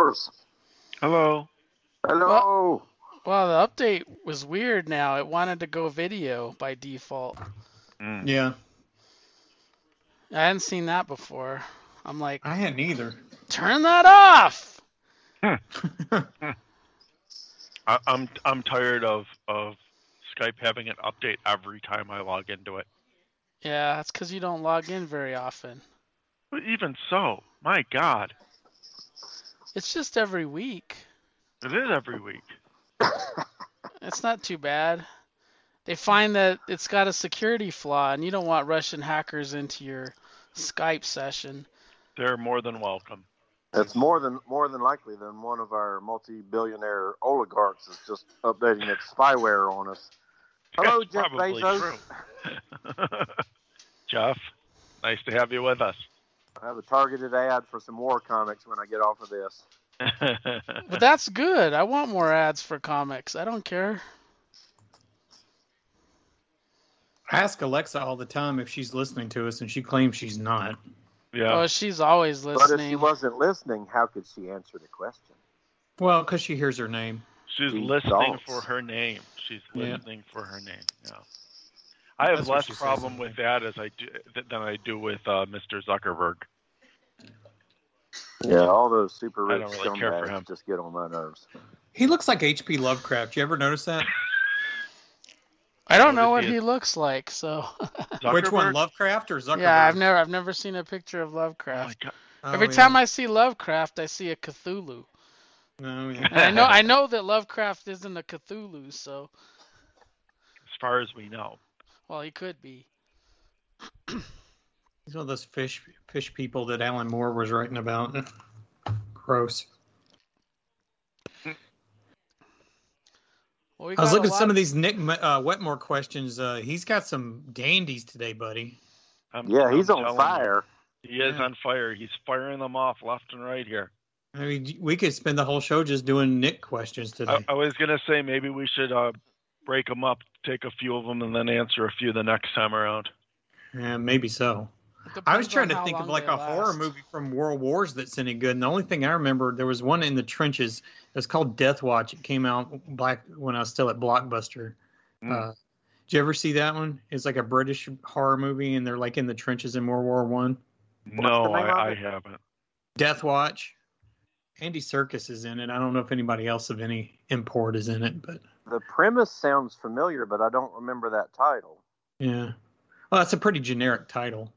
Waters. Hello. Hello. Well, the update was weird now. It wanted to go video by default. Mm. Yeah, I hadn't seen that before. I'm like, I hadn't either. turn that off. I, I'm I'm tired of of Skype having an update every time I log into it. Yeah, that's because you don't log in very often. But even so, my God, It's just every week. it is every week. It's not too bad. They find that it's got a security flaw, and you don't want Russian hackers into your Skype session. They're more than welcome. It's more than more than likely than one of our multi-billionaire oligarchs is just updating its spyware on us. Hello, That's Jeff Bezos. true. Jeff, nice to have you with us. I have a targeted ad for some war comics when I get off of this. But that's good. I want more ads for comics. I don't care. I ask Alexa all the time if she's listening to us, and she claims she's not. yeah. Oh, she's always listening. But if she wasn't listening, how could she answer the question? Well, because she hears her name. She's She listening don't. for her name. She's Yeah. listening for her name. Yeah. I have less problem with that as I do than I do with uh, Mr. Zuckerberg. Yeah, all those super I rich don't really care for scumbags him. just get on my nerves. He looks like H.P. Lovecraft. You ever notice that? I don't What know what he? he looks like, so Which one, Lovecraft or Zuckerberg? yeah, I've never I've never seen a picture of Oh Lovecraft. God. Oh, Every yeah. time I see Lovecraft, I see a Cthulhu. Oh, yeah. I know I know that Lovecraft isn't a Cthulhu, so As far as we know. Well he could be. He's one of those fish fish people that Alan Moore was writing about. Gross. Well, we I was looking at some of these Nick uh, Wetmore questions. Uh, he's got some dandies today, buddy. I'm, Yeah, he's I'm on fire. You, he is Yeah. on fire. He's firing them off left and right here. I mean, we could spend the whole show just doing Nick questions today. I, I was gonna say maybe we should uh, break them up, take a few of them, and then answer a few the next time around. yeah, maybe so. I was trying to think of like they a horror movie from World Wars that's any good. And the only thing I remember, there was one in the trenches. It was called Death Watch. It came out back when I was still at Blockbuster. Mm. Uh, did you ever see that one? It's like a British horror movie, and they're like in the trenches in World War One. no, the name of I, I haven't. Death Watch. Andy Serkis is in it. I don't know if anybody else of any import is in it, but The premise sounds familiar, but I don't remember that title. yeah. Well, that's a pretty generic title.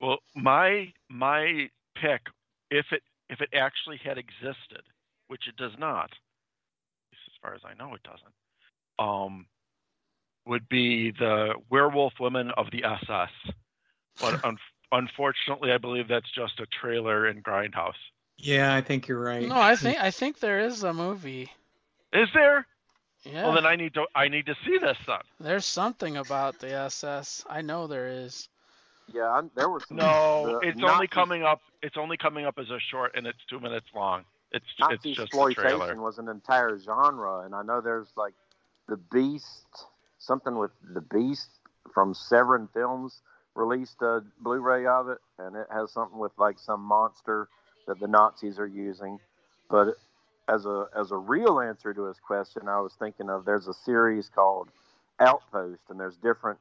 Well, my my pick, if it if it actually had existed, which it does not, at least as far as I know, it doesn't. Um, would be the Werewolf Women of the SS. But un- unfortunately, I believe that's just a trailer in Grindhouse. Yeah, I think you're right. No, I think I think there is a movie. Is there? Yeah. Well, then I need to I need to see this then. There's something about the SS. I know there is. Yeah, I, there was No, the it's only coming up. It's only coming up as a short, and it's two minutes long. It's it's Nazi just a trailer. exploitation was an entire genre, and I know there's like the Beast, something with the Beast from Severin Films released a Blu-ray of it, and it has something with like some monster that the Nazis are using. But as a as a real answer to his question, I was thinking of there's a series called Outpost, and there's different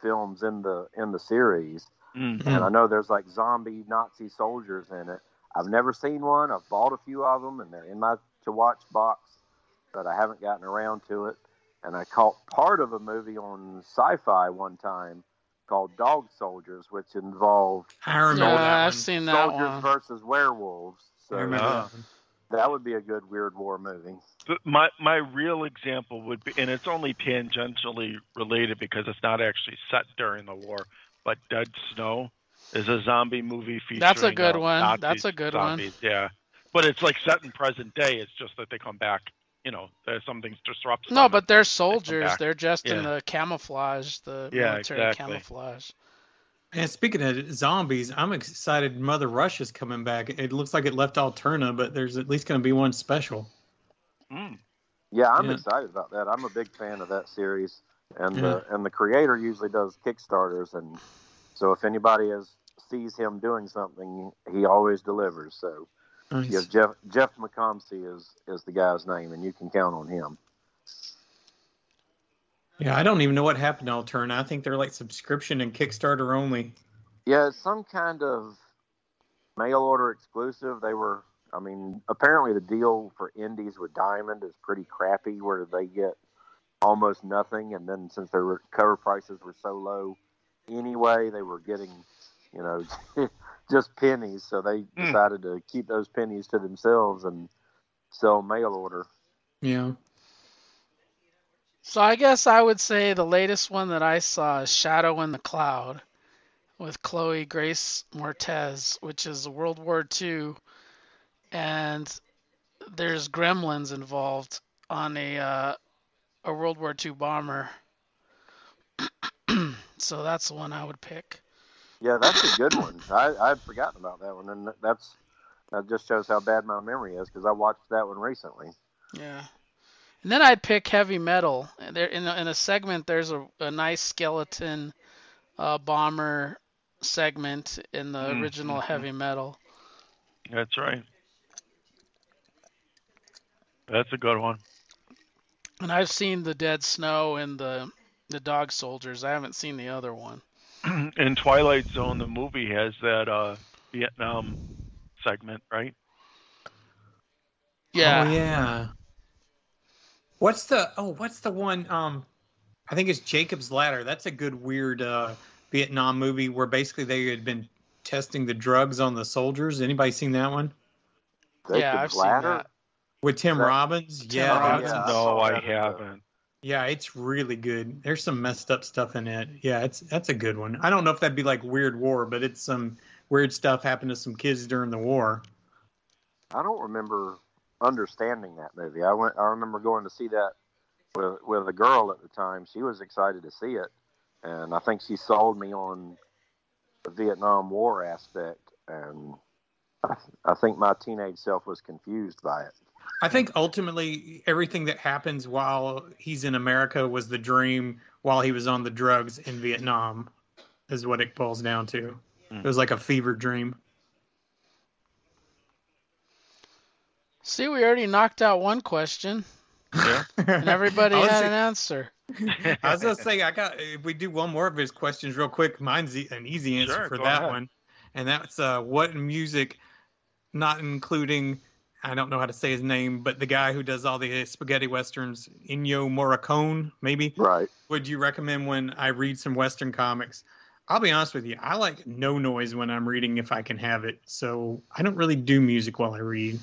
films in the in the series, Mm. and I know there's like zombie Nazi soldiers in it. I've never seen one. I've bought a few of them, and they're in my to watch box, but I haven't gotten around to it. And I caught part of a movie on Sci-Fi one time called Dog Soldiers, which involved I remember yeah, that I've one. seen that soldiers one. versus werewolves. I So remember Ah. That would be a good Weird War movie. But my my real example would be, and it's only tangentially related because it's not actually set during the war. But Dead Snow is a zombie movie featuring. That's a good uh, one. Nazi That's a good one. Yeah, but it's like set in present day. It's just that they come back. You know, there's something disrupts. No, them. but they're soldiers. back. They're just in the camouflage, the Yeah, military exactly. camouflage. And speaking of zombies, I'm excited Mother Russia's coming back. It looks like it left Alterna, but there's at least going to be one special. Mm. Yeah, I'm Yeah. excited about that. I'm a big fan of that series, and Yeah. the and the creator usually does Kickstarters, and so if anybody is sees him doing something, he always delivers. So Nice. Yes, Jeff Jeff McComsey is is the guy's name, and you can count on him. Yeah, I don't even know what happened to Alterna. I think they're like subscription and Kickstarter only. Yeah, it's some kind of mail order exclusive. They were, I mean, apparently the deal for indies with Diamond is pretty crappy, where they get almost nothing, and then since their cover prices were so low anyway, they were getting, you know, just pennies. So they Hmm. decided to keep those pennies to themselves and sell mail order. Yeah. So I guess I would say the latest one that I saw is Shadow in the Cloud with Chloe Grace Moretz, which is World War II, and there's gremlins involved on a uh, a World War II bomber. so that's the one I would pick. Yeah, that's a good one. I I'd forgotten about that one, and that's that just shows how bad my memory is because I watched that one recently. Yeah. And then I'd pick heavy metal. There in a, in a segment there's a, a nice skeleton uh, bomber segment in the Mm, original mhm. heavy metal. That's right. That's a good one. And I've seen the Dead Snow and the the Dog Soldiers. I haven't seen the other one. In Twilight Zone, the movie has that uh, Vietnam segment, right? Yeah. Oh yeah. What's the oh what's the one um I think it's Jacob's Ladder. That's a good weird uh Vietnam movie where basically they had been testing the drugs on the soldiers. Anybody seen that one? yeah, I've seen that. With Tim That- Robbins? Tim yeah, Robbins. Yeah, no, I that in the- haven't. yeah, it's really good. There's some messed up stuff in it. Yeah, it's that's a good one. I don't know if that'd be like Weird War, but it's some weird stuff happened to some kids during the war. I don't remember understanding that movie. I went. I remember going to see that with with a girl at the time. She was excited to see it, and I think she sold me on the Vietnam War aspect. And I, I think my teenage self was confused by it. I think ultimately everything that happens while he's in America was the dream while he was on the drugs in Vietnam, is what it boils down to. Mm. It was like a fever dream. See, we already knocked out one question, Yeah. and everybody I was, had an answer. I was gonna say I got if we do one more of his questions real quick. Mine's an easy answer Sure, for that ahead. one, and that's uh, what music, not including. I don't know how to say his name, but the guy who does all the spaghetti westerns, Ennio Morricone, maybe. Right. would you recommend when I read some Western comics? I'll be honest with you, I like no noise when I'm reading if I can have it. So I don't really do music while I read.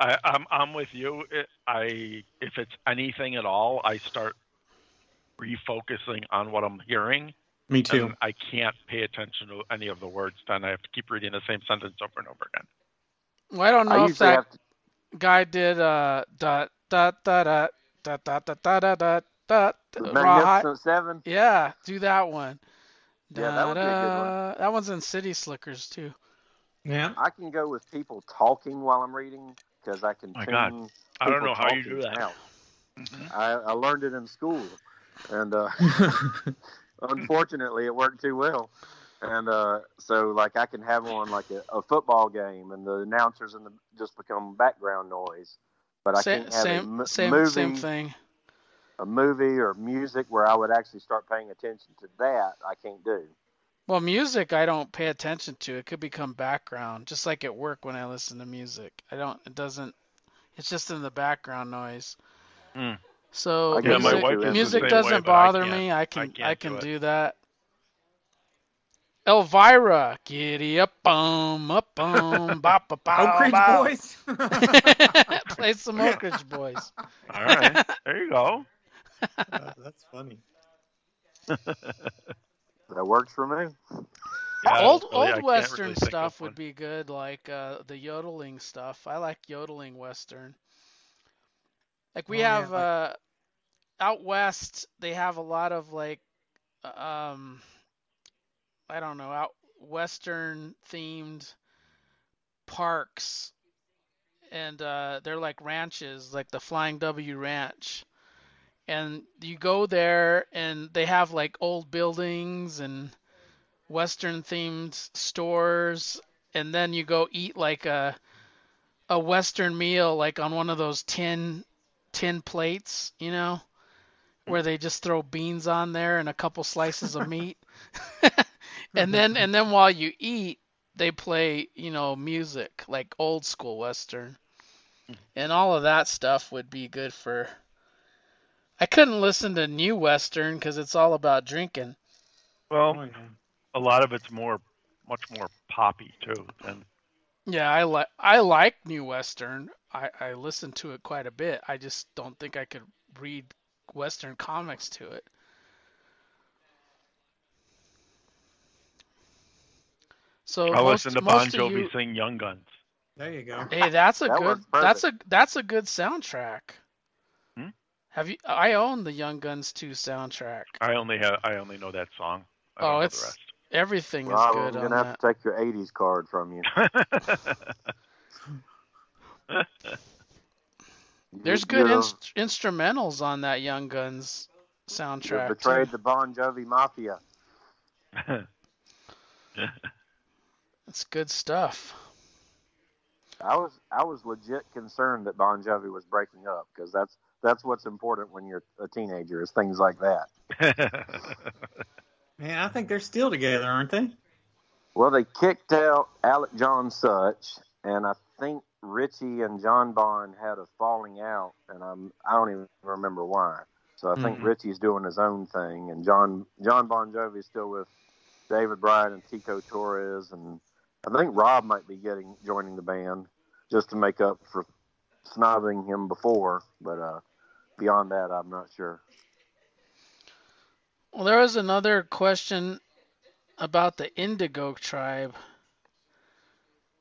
I, I'm I'm with you. I if it's anything at all, I start refocusing on what I'm hearing, Me too. and I can't pay attention to any of the words. Then I have to keep reading the same sentence over and over again. Well, I don't I know if that to. guy did uh dot dot dot dot dot dot dot dot dot dot dot The rawhide. Magnificent Seven. Yeah, do that one. Yeah, that would be a good one. Da-da. That one's in City Slickers too. yeah. I can go with people talking while I'm reading because I can My tune. God. I don't know how you do that. out. Mhm. I, I learned it in school, and uh, unfortunately, it worked too well. And uh, so, like, I can have on like a, a football game, and the announcers and the just become background noise. But I Same can't have a same mo- same movie, same thing. a movie or music where I would actually start paying attention to that. I can't do. Well, music I don't pay attention to. It could become background, just like at work when I listen to music. I don't. It doesn't. It's just in the background noise. Mm. So I Yeah, my music, wife music doesn't way, but I bother me. I I can can't I can do do that. Elvira, giddy up, boom, up, boom, bop, bop, Oak bow, Ridge bow. Boys. Play some Oak Ridge Boys. All right, there you go. Uh, that's funny. That works for me. Yeah, old really, old western really stuff would be good, like uh, the yodeling stuff. I like yodeling western. Like we Oh, yeah, have like- uh, out west, they have a lot of like, um, I don't know, out western themed parks, and uh, they're like ranches, like the Flying W Ranch. And you go there, and they have like old buildings and western themed stores and then you go eat like a a Western meal like on one of those tin tin plates, you know, where they just throw beans on there and a couple slices of meat. and then and then while you eat, they play, you know, music like old school Western. Hmm. And all of that stuff would be good for. I couldn't listen to new Western because it's all about drinking. Well, Oh, yeah. a lot of it's more, much more poppy too. Than Yeah, I like I like new Western. I I listen to it quite a bit. I just don't think I could read Western comics to it. So I most, listen to Bon Jovi you, sing Young Guns. There you go. Hey, that's a That good that's a that's a good soundtrack. Have you? I own the Young Guns 2 soundtrack. I only have, I only know that song. I Oh, it's Everything is Rob, I'm good on gonna have that. to take your '80s card from you. There's good you inst- instrumentals on that Young Guns you soundtrack. betrayed Too. the Bon Jovi Mafia. rest. It's good stuff. I was I was legit concerned that Bon Jovi was breaking up because that's that's what's important when you're a teenager is things like that. Man, I think they're still together, aren't they? Well, they kicked out Alec John Such, and I think Richie and Jon Bon had a falling out, and I'm I don't even remember why. So I think Mhm. Richie's doing his own thing, and John Jon Bon Jovi's still with David Bryan and Tico Torres, and I think Rob might be getting joining the band just to make up for snobbing him before. But uh, beyond that, I'm not sure. Well, there was another question about the Indigo tribe.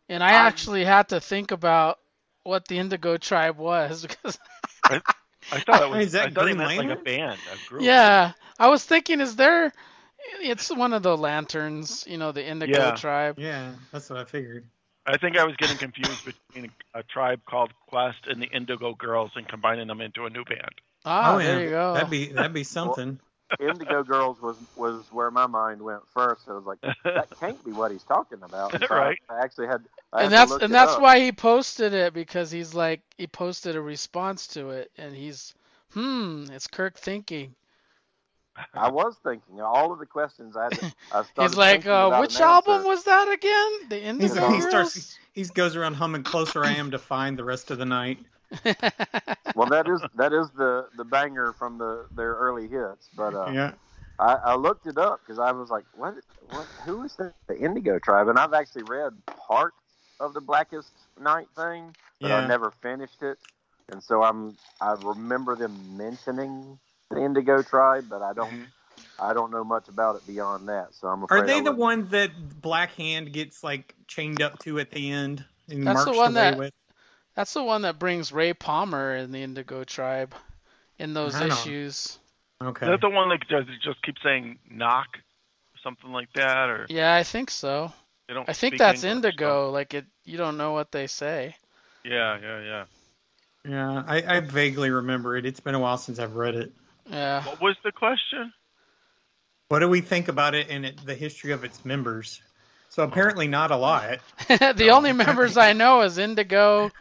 And I I- actually had to think about what the Indigo tribe was because I thought it was. Is that I thought he Green meant like a band, a group. yeah, I was thinking is there it's one of the lanterns, you know, the Indigo Yeah. tribe. Yeah, that's what I figured. I think I was getting confused between a, a tribe called Quest and the Indigo Girls and combining them into a new band. Ah, oh, there yeah. you go. That'd be that'd be something. Indigo Girls was was where my mind went first. I was like, that can't be what he's talking about. And so Right. I, actually had. I and had that's and that's up. why he posted it because he's like he posted a response to it and he's hmm, it's Kirk thinking. I was thinking all of the questions I. Had I started He's like, uh, which album answer. was that again? The Indigo he starts- He goes around humming "Closer I Am" to find the rest of the night. Well, that is that is the the banger from the their early hits. But uh, Yeah. I, I looked it up because I was like, what? What? Who is the, the Indigo Tribe? And I've actually read part of the Blackest Night thing, but Yeah. I never finished it. And so I'm I remember them mentioning the Indigo Tribe, but I don't I don't know much about it beyond that. So I'm afraid Are they the wouldn't- ones that Black Hand gets like chained up to at the end and That's the one away that- with? That's the one that brings Ray Palmer in the Indigo tribe in those I don't- issues. Okay. Is that the one that just, just keeps saying knock, something like that, or Yeah, I think so. they don't? I think that's English, Indigo. Like it, you don't know what they say. Yeah, yeah, yeah. Yeah, I, I vaguely remember it. It's been a while since I've read it. Yeah. What was the question? What do we think about it and it, the history of its members? So apparently not a lot. the only members I know is Indigo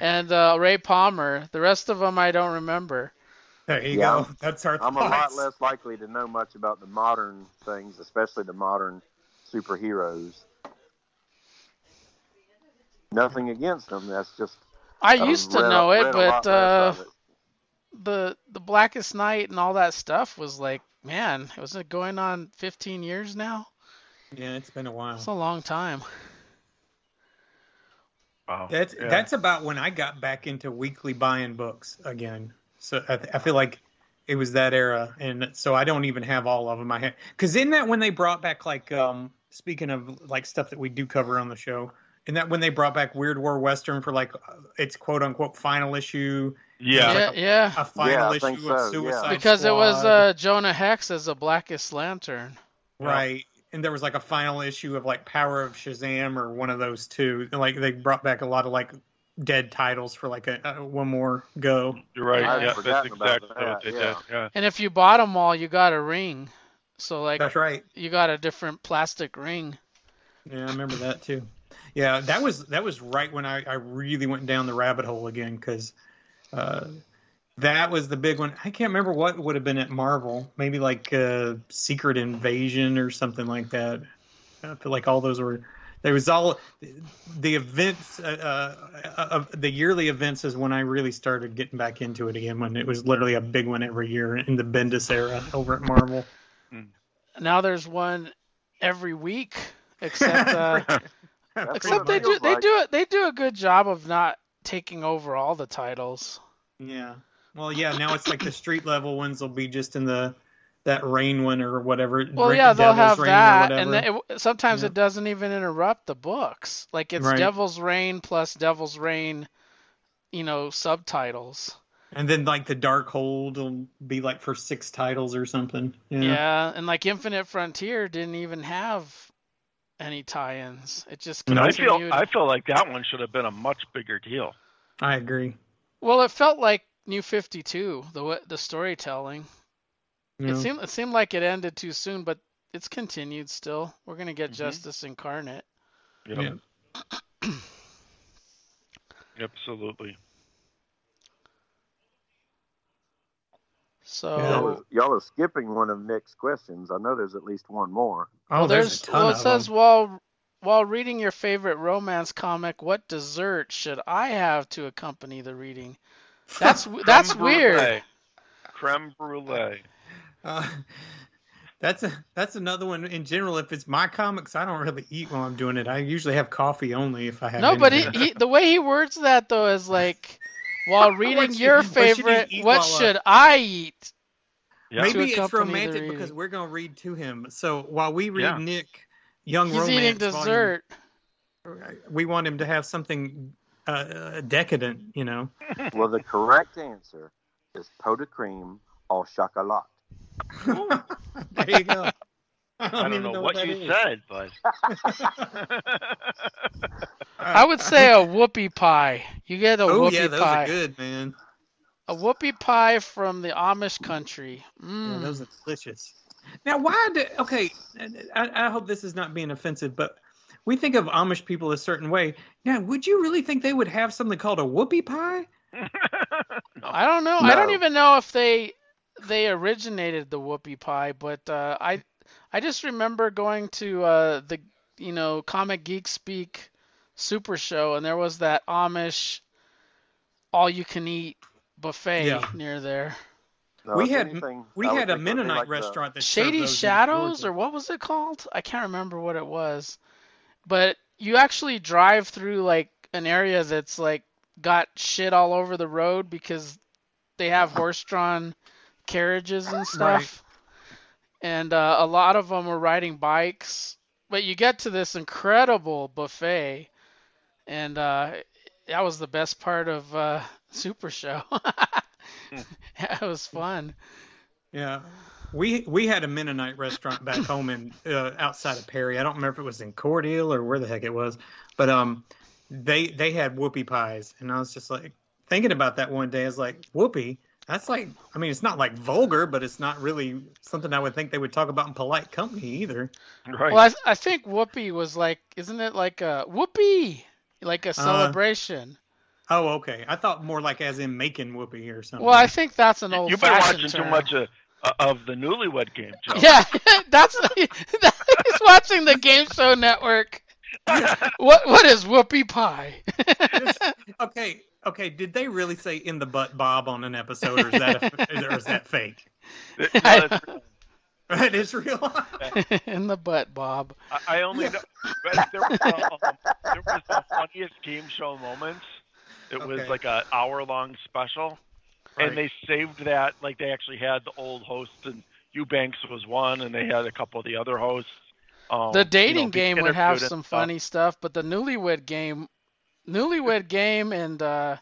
and uh, Ray Palmer. The rest of them I don't remember. There you Yeah, go. That's our I'm a lot less likely to know much about the modern things, especially the modern superheroes. Nothing against them. That's just I I've used to read- know it, read a lot but less uh, it. The the Blackest Night and all that stuff was like, man, it was it going on 15 years now? Yeah, it's been a while. It's a long time. Wow. That's yeah. that's about when I got back into weekly buying books again. So I, I feel like it was that era, and so I don't even have all of them. I had because in that when they brought back like um speaking of like stuff that we do cover on the show, and that when they brought back Weird War Western for like uh, its quote unquote final issue, yeah. Yeah, yeah. a final Yeah, issue think of so, yeah. Suicide Because it was uh, Jonah Hex as a Blackest Lantern. Right. And there was like a final issue of like Power of Shazam or one of those two. And, Like they brought back a lot of like dead titles for like a, a one more go. You're right. I'd Yeah, that's forgotten about exactly what they yeah. did. Yeah. And if you bought them all, you got a ring. So like That's right. you got a different plastic ring. Yeah, I remember that too. Yeah, that was that was right when I, I really went down the rabbit hole again because uh, that was the big one. I can't remember what would have been at Marvel, maybe like uh, Secret Invasion or something like that. I feel like all those were. There was all the events, uh, uh, of the yearly events is when I really started getting back into it again. When it was literally a big one every year in the Bendis era over at Marvel. Now there's one every week, except uh, except they do they do it they do a good job of not taking over all the titles. Yeah. Well, yeah. Now it's like the street level ones will be just in the that rain one or whatever. Well, Ra- yeah, they'll Devil's have that, and it, sometimes Yeah. it doesn't even interrupt the books. Like it's Right. Devil's Reign plus Devil's Reign, you know, subtitles. And then like the Dark Hold will be like for six titles or something. Yeah. Yeah, and like Infinite Frontier didn't even have any tie-ins. It just No. I continued. feel I feel like that one should have been a much bigger deal. I agree. Well, it felt like New 52, the the storytelling. You It seemed it seemed like it ended too soon, but it's continued still. We're gonna get Mhm. Justice Incarnate. Yep, Yeah. Absolutely. So Y'all, are, y'all are skipping one of Nick's questions. I know there's at least one more. Oh, well, there's, there's a ton well, it of says them. while while reading your favorite romance comic, what dessert should I have to accompany the reading? That's that's Creme weird. brulee. Creme brulee. Uh, that's a that's another one. In general, if it's my comics, I don't really eat while I'm doing it. I usually have coffee only if I have. No, but he, he the way he words that though is like while reading your what should favorite, what while, uh, should I eat? Yeah. Maybe it's romantic because reading. we're gonna read to him. So while we read Yeah. Nick, Young He's Romance, eating volume- dessert. we want him to have something uh, decadent, you know. Well, the correct answer is pot de creme au chocolat. there you go. I don't, I don't even know, what, what you is. said, but I would say a whoopie pie. You get a Oh whoopie yeah, those pie. are good, man. A whoopie pie from the Amish country. Yeah, Mm. those are delicious. Now, why do okay? I, I hope this is not being offensive, but we think of Amish people a certain way. Now, would you really think they would have something called a whoopie pie? I don't know. I don't even know if they they originated the whoopie pie, but uh, I I just remember going to uh, the you know Comic Geek Speak Super Show, and there was that Amish all you can eat buffet Yeah. near there. No, we had anything, we had a think it would be Mennonite like restaurant that Shady those Shadows, or what was it called? I can't remember what it was. But you actually drive through like an area that's like got shit all over the road because they have horse-drawn carriages and stuff. And uh, a lot of them were riding bikes. But you get to this incredible buffet, and uh, that was the best part of uh, Super Show. it was fun. Yeah, we we had a Mennonite restaurant back home in uh, outside of Perry. I don't remember if it was in Cordele or where the heck it was, but um, they they had whoopie pies, and I was just like thinking about that one day. I was like, whoopie. That's like, I mean, it's not like vulgar, but it's not really something I would think they would talk about in polite company either. right. Well, I, I think Whoopi was like, isn't it like a Whoopi, like a Uh, celebration? Oh, okay. I thought more like as in making whoopie or something. well, I think that's an old You've been watching term. too much of, of the Newlywed Game, Joe. Yeah, that's he's watching the Game Show Network. What what is Whoopi pie? okay, okay. Did they really say in the butt Bob on an episode, or is that a, or is that fake? No, that's real. It is real. In the butt, Bob. I, I only know but there was, um, there was the funniest game show moments. It was like a hour long special, and they saved that. Like they actually had the old hosts, and Eubanks was one, and they had a couple of the other hosts. Um, The you know, dating game would have some stuff. funny stuff, but the Newlywed Game, Newlywed Game, and uh,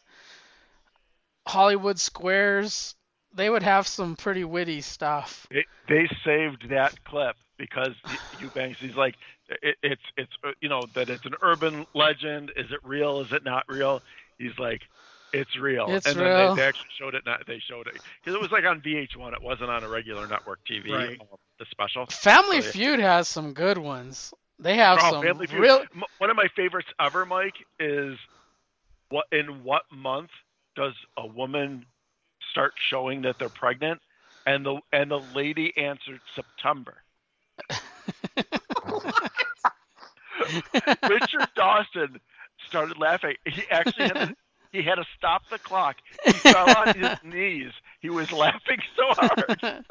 Hollywood Squares, they would have some pretty witty stuff. They, they saved that clip because Eubanks, he's like, it, it's it's uh, you know that it's an urban legend. Is it real? Is it not real? He's like, it's real. It's and real. then they, they actually showed it. Not, they showed it because it was like on VH1. It wasn't on a regular network TV. Right. um, the special. Family yeah. Feud has some good ones. They have Oh, some Family Feud. real. M- One of my favorites ever, Mike, is what in what month does a woman start showing that they're pregnant? And the and the lady answered September. Richard Dawson started laughing. He actually had to, he had to stop the clock. He fell on his knees. He was laughing so hard.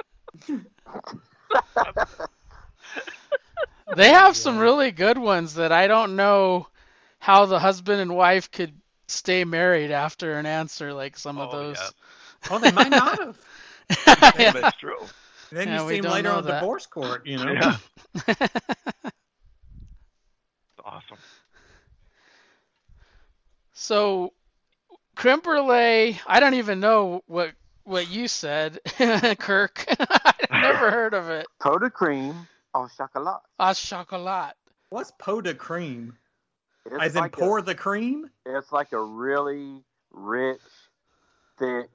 they have some really good ones that I don't know how the husband and wife could stay married after an answer like some of Oh, those. oh, they might not have. Yeah, that's true. Then Yeah, you see them don't later on that. divorce court, you know. Yeah, awesome. So, creme brulee. I don't even know what what you said, Kirk. I've never heard of it. Pot de cream au chocolat. A chocolat. What's pot de cream? It's As in like pour a, the cream? it's like a really rich, thick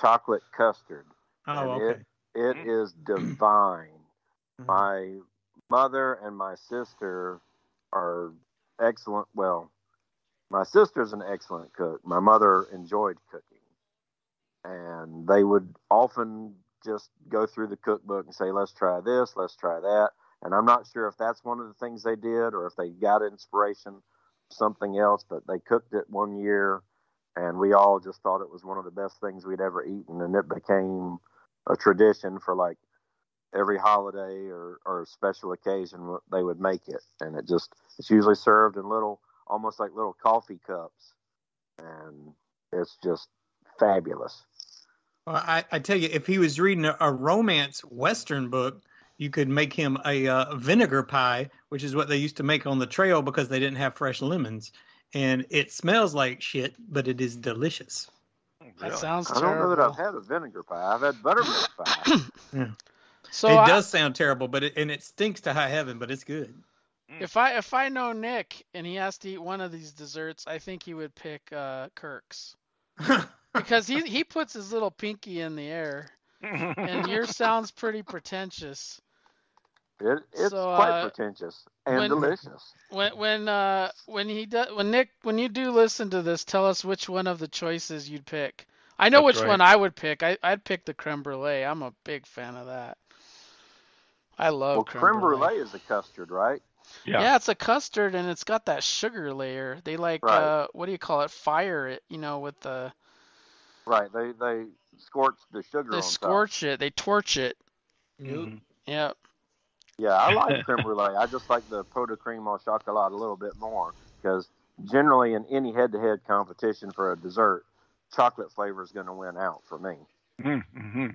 chocolate custard. Oh, And okay. It Mhm. is divine. Mhm. My mother and my sister are excellent. Well, my sister's an excellent cook. My mother enjoyed cooking. And they would often just go through the cookbook and say, let's try this, let's try that. And I'm not sure if that's one of the things they did or if they got inspiration something else, but they cooked it one year and we all just thought it was one of the best things we'd ever eaten. And it became a tradition for like every holiday or, or special occasion they would make it and it just it's usually served in little almost like little coffee cups and it's just fabulous Well, I, I tell you, if he was reading a, a romance Western book, you could make him a uh, vinegar pie, which is what they used to make on the trail because they didn't have fresh lemons. And it smells like shit, but it is delicious. That Really? sounds i don't know that i've had a vinegar pie i've had buttermilk pie yeah. so it I- does sound terrible, but it, and it stinks to high heaven, but it's good. If I if I know Nick and he has to eat one of these desserts, I think he would pick uh, Kirk's because he he puts his little pinky in the air, and yours sounds pretty pretentious. it, it's So, quite uh, pretentious and when- delicious When when uh when he does when Nick when you do listen to this, tell us which one of the choices you'd pick. I know That's which right. one I would pick. I I'd pick the creme brulee. I'm a big fan of that. I love well creme, creme brulee. brulee is a custard right yeah. Yeah. it's a custard and it's got that sugar layer. They like Right. uh what do you call it? Fire it, you know, with the right they they scorch the sugar they on top scorch it, they torch it. Mhm. Yep. Yeah, I like creme brulee. I just like the pot de cream au chocolat a little bit more because generally in any head-to-head competition for a dessert, chocolate flavor is going to win out for me. Mm-hmm.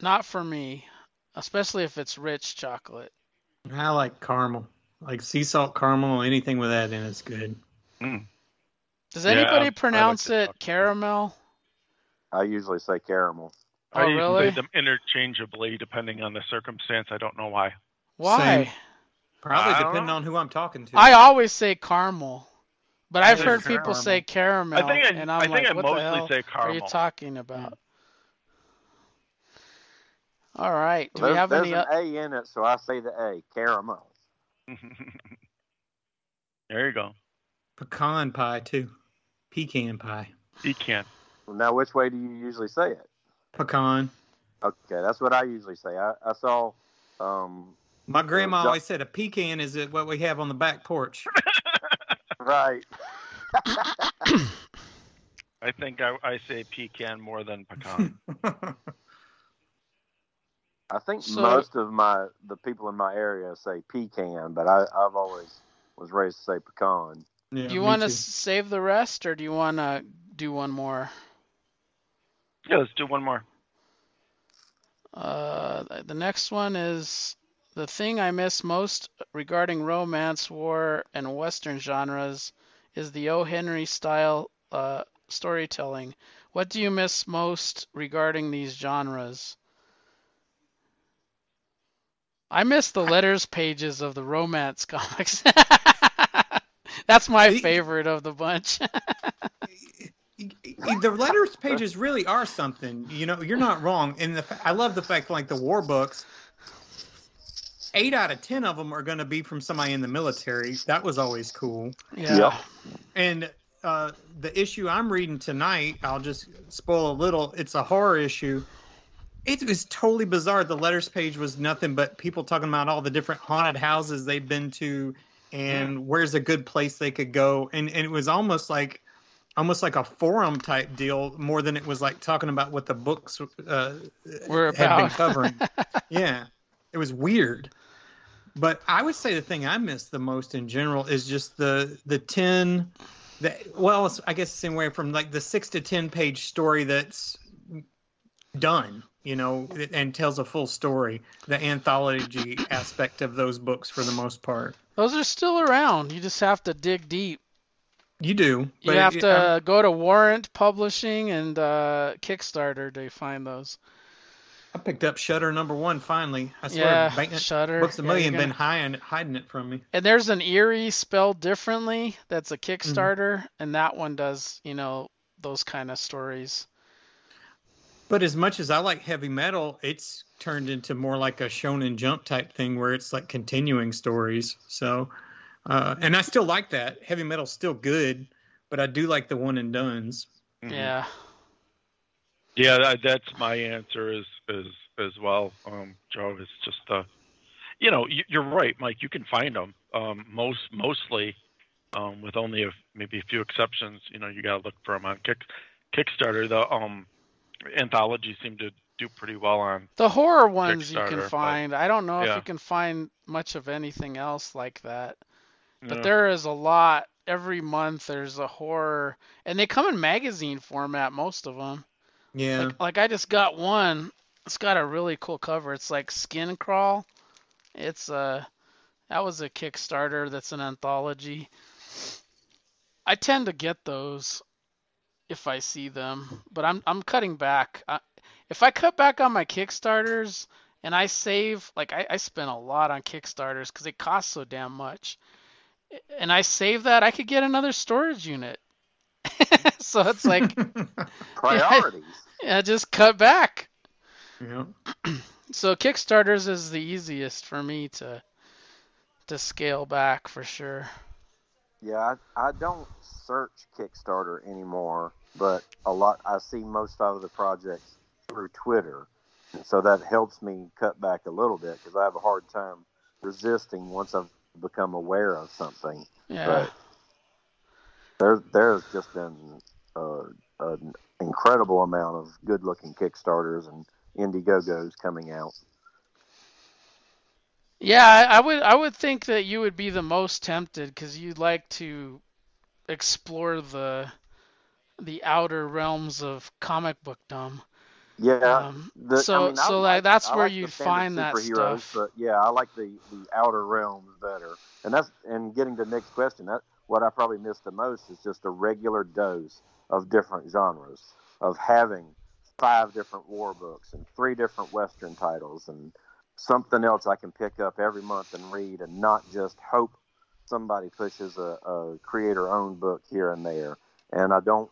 Not for me, especially if it's rich chocolate. I like caramel, like sea salt caramel, anything with that in it's good. Mm. Does anybody like pronounce the it caramel? I usually say caramel. I Oh, use really? them interchangeably depending on the circumstance. I don't know why. Why? Same. Probably depending know. on who I'm talking to. I always say caramel, but I've heard caramel. people say caramel, I think I, and I'm I think like, I what mostly the hell say are you talking about? All right. Do there's we have there's any? an A in it, so I say the A, caramel. there you go. Pecan pie too. Pecan pie. Pecan. Well, now, which way do you usually say it? Pecan. Okay, that's what I usually say. I, I saw, um, My grandma Jo- always said a pecan is it what we have on the back porch. right. I think I, I say pecan more than pecan. I think So- most of my the people in my area say pecan, but I, I've always was raised to say pecan. yeah, do you want to save the rest, or do you want to do one more? yeah, let's do one more. Uh, the next one is the thing I miss most regarding romance, war, and Western genres is the O. Henry style uh, storytelling. What do you miss most regarding these genres? I miss the letters pages of the romance comics. That's my favorite of the bunch. the letters pages really are something. You know, you're not wrong. And the I love the fact like the war books. eight out of ten of them are going to be from somebody in the military. That was always cool. Yeah. Yep. And uh, the issue I'm reading tonight, I'll just spoil a little. It's a horror issue. It was totally bizarre. The letters page was nothing but people talking about all the different haunted houses they've been to and where's a good place they could go. And, and it was almost like almost like a forum type deal more than it was like talking about what the books uh, We're had been covering. yeah, it was weird. But I would say the thing I miss the most in general is just the the ten, the well, I guess the same way from like the six to ten page story that's done, you know, and tells a full story. The anthology aspect of those books, for the most part, Those are still around. You just have to dig deep. you do. You have it- to go to Warrant Publishing and uh, Kickstarter to find those. I picked up Shutter number one finally. I swear, Yeah, Bank- Shutter. Books a Yeah, Million you're been gonna- hiding hiding it from me. And there's an Eerie spelled differently. That's a Mm-hmm. Kickstarter, and that one does, you know, those kind of stories. But as much as I like heavy metal, it's turned into more like a Shonen Jump type thing where it's like continuing stories. So, uh, and I still like that. Heavy metal's still good, but I do like the one and dones. Mhm. Yeah. Yeah, that, that's my answer is is as well, um, Joe. It's just uh, you know, you, you're right, Mike. You can find them. Um, most mostly, um, with only a, maybe a few exceptions. You know, you got to look for them on Kick Kickstarter. The um, anthologies seem to do pretty well on. The horror ones you Kickstarter, can but- find. I don't know if you can find much of anything else like that. But Yeah. there is a lot. Every month there's a horror, and they come in magazine format, most of them. Yeah. Like, like I just got one. It's got a really cool cover. It's like Skin Crawl. It's a that was a Kickstarter. That's an anthology. I tend to get those if I see them, but I'm I'm cutting back. I, if I cut back on my Kickstarters and I save, like I, I spend a lot on Kickstarters because it costs so damn much, and I save that, I could get another storage unit. so it's like, Priorities. yeah, just cut back. yeah. So Kickstarters is the easiest for me to to scale back for sure. Yeah, I, I don't search Kickstarter anymore, but a lot I see most of the projects through Twitter, and so that helps me cut back a little bit because I have a hard time resisting once I've become aware of something. Yeah. But there, there's just been uh, an incredible amount of good-looking Kickstarters and Indiegogos coming out. Yeah, I, I would I would think that you would be the most tempted because you'd like to explore the the outer realms of comic book dumb. Yeah. Um, the, so- I mean, so, like, that's I where like you'd find that superheroes, stuff. But yeah, I like the, the outer realms better. And that's and getting to Nick's question, that what I probably miss the most is just a regular dose of different genres of having five different war books and three different western titles and something else I can pick up every month and read and not just hope somebody pushes a, a creator owned book here and there. And I don't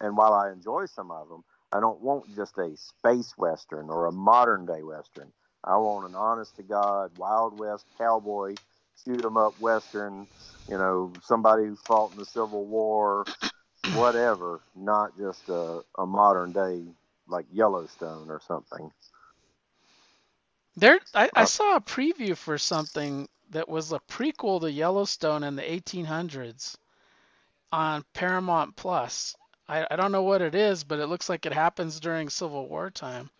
and while I enjoy some of them, I don't want just a space western or a modern day western. I want an honest to God, Wild West cowboy, shoot 'em up western, you know, somebody who fought in the Civil War, whatever, not just a, a modern day like Yellowstone or something. There, I, I Uh, saw a preview for something that was a prequel to Yellowstone in the 1800s on Paramount Plus. I, I don't know what it is, but it looks like it happens during Civil War time.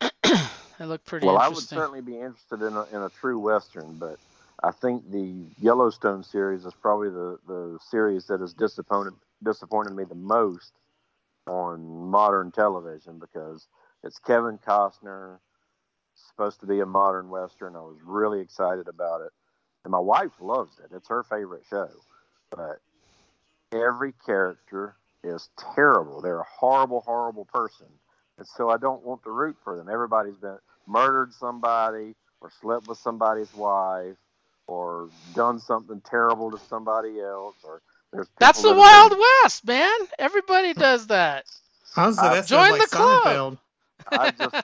it looked pretty well, I would certainly be interested in a, in a true western, but I think the Yellowstone series is probably the, the series that has disappointed disappointed me the most on modern television because it's Kevin Costner, supposed to be a modern western. I was really excited about it, and my wife loves it. It's her favorite show, but every character is terrible. They're a horrible, horrible person, and so I don't want to root for them. Everybody's been murdered somebody or slept with somebody's wife or done something terrible to somebody else or there's That's the that have Wild West, man. Everybody does that. I was, Uh, that join like the club. Seinfeld. I just,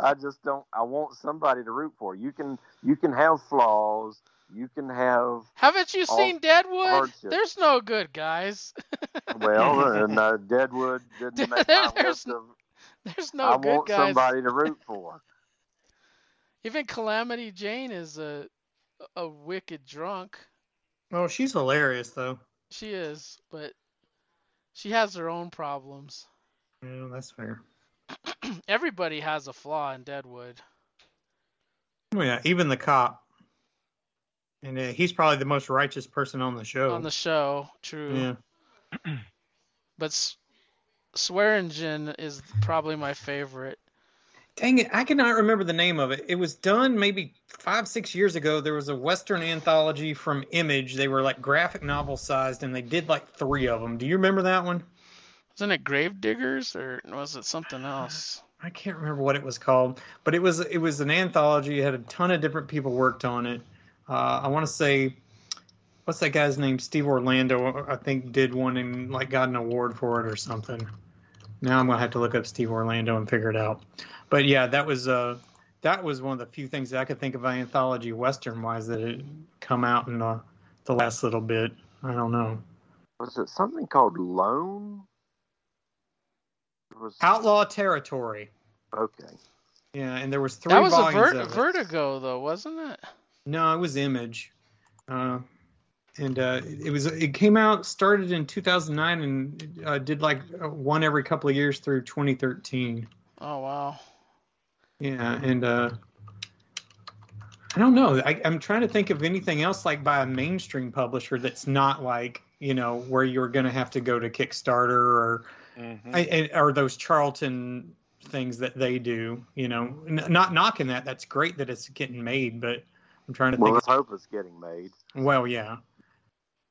I just don't. I want somebody to root for. You can, you can have flaws. You can have Haven't you seen Deadwood? hardships. There's no good guys. well, and uh, Deadwood didn't make my There's list of. There's no I good want guys. somebody to root for. Even Calamity Jane is a a wicked drunk. Oh, she's hilarious though. She is, but she has her own problems. Yeah, that's fair. Everybody has a flaw in Deadwood. Oh, yeah, even the cop. And uh, he's probably the most righteous person on the show. On the show, true. yeah. But S- Swearingen is probably my favorite. Dang it, I cannot remember the name of it. It was done maybe five, six years ago. There was a Western anthology from Image. They were like graphic novel sized, and they did like three of them. Do you remember that one? Wasn't it Gravediggers or was it something else? I can't remember what it was called, but it was it was an anthology. It had a ton of different people worked on it. Uh, I want to say, what's that guy's name? Steve Orlando, I think, did one and like got an award for it or something. Now I'm gonna have to look up Steve Orlando and figure it out. But yeah, that was uh that was one of the few things that I could think of anthology western wise that had come out in the the last little bit. I don't know. Was it something called Lone? Was Outlaw Territory. okay. Yeah, and there was three That was a volumes ver- of it. Vertigo though, wasn't it? No, it was Image, uh, and uh, it was it came out started in 2009 and uh, did like uh, one every couple of years through 2013. Oh wow. Yeah, and uh, I don't know. I, I'm trying to think of anything else like by a mainstream publisher that's not like you know where you're going to have to go to Kickstarter or Mhm. I, and- or those Charlton things that they do. You know, N- not knocking that. That's great that it's getting made, but I'm trying to Well, think. let's hope it's getting made. Well, yeah.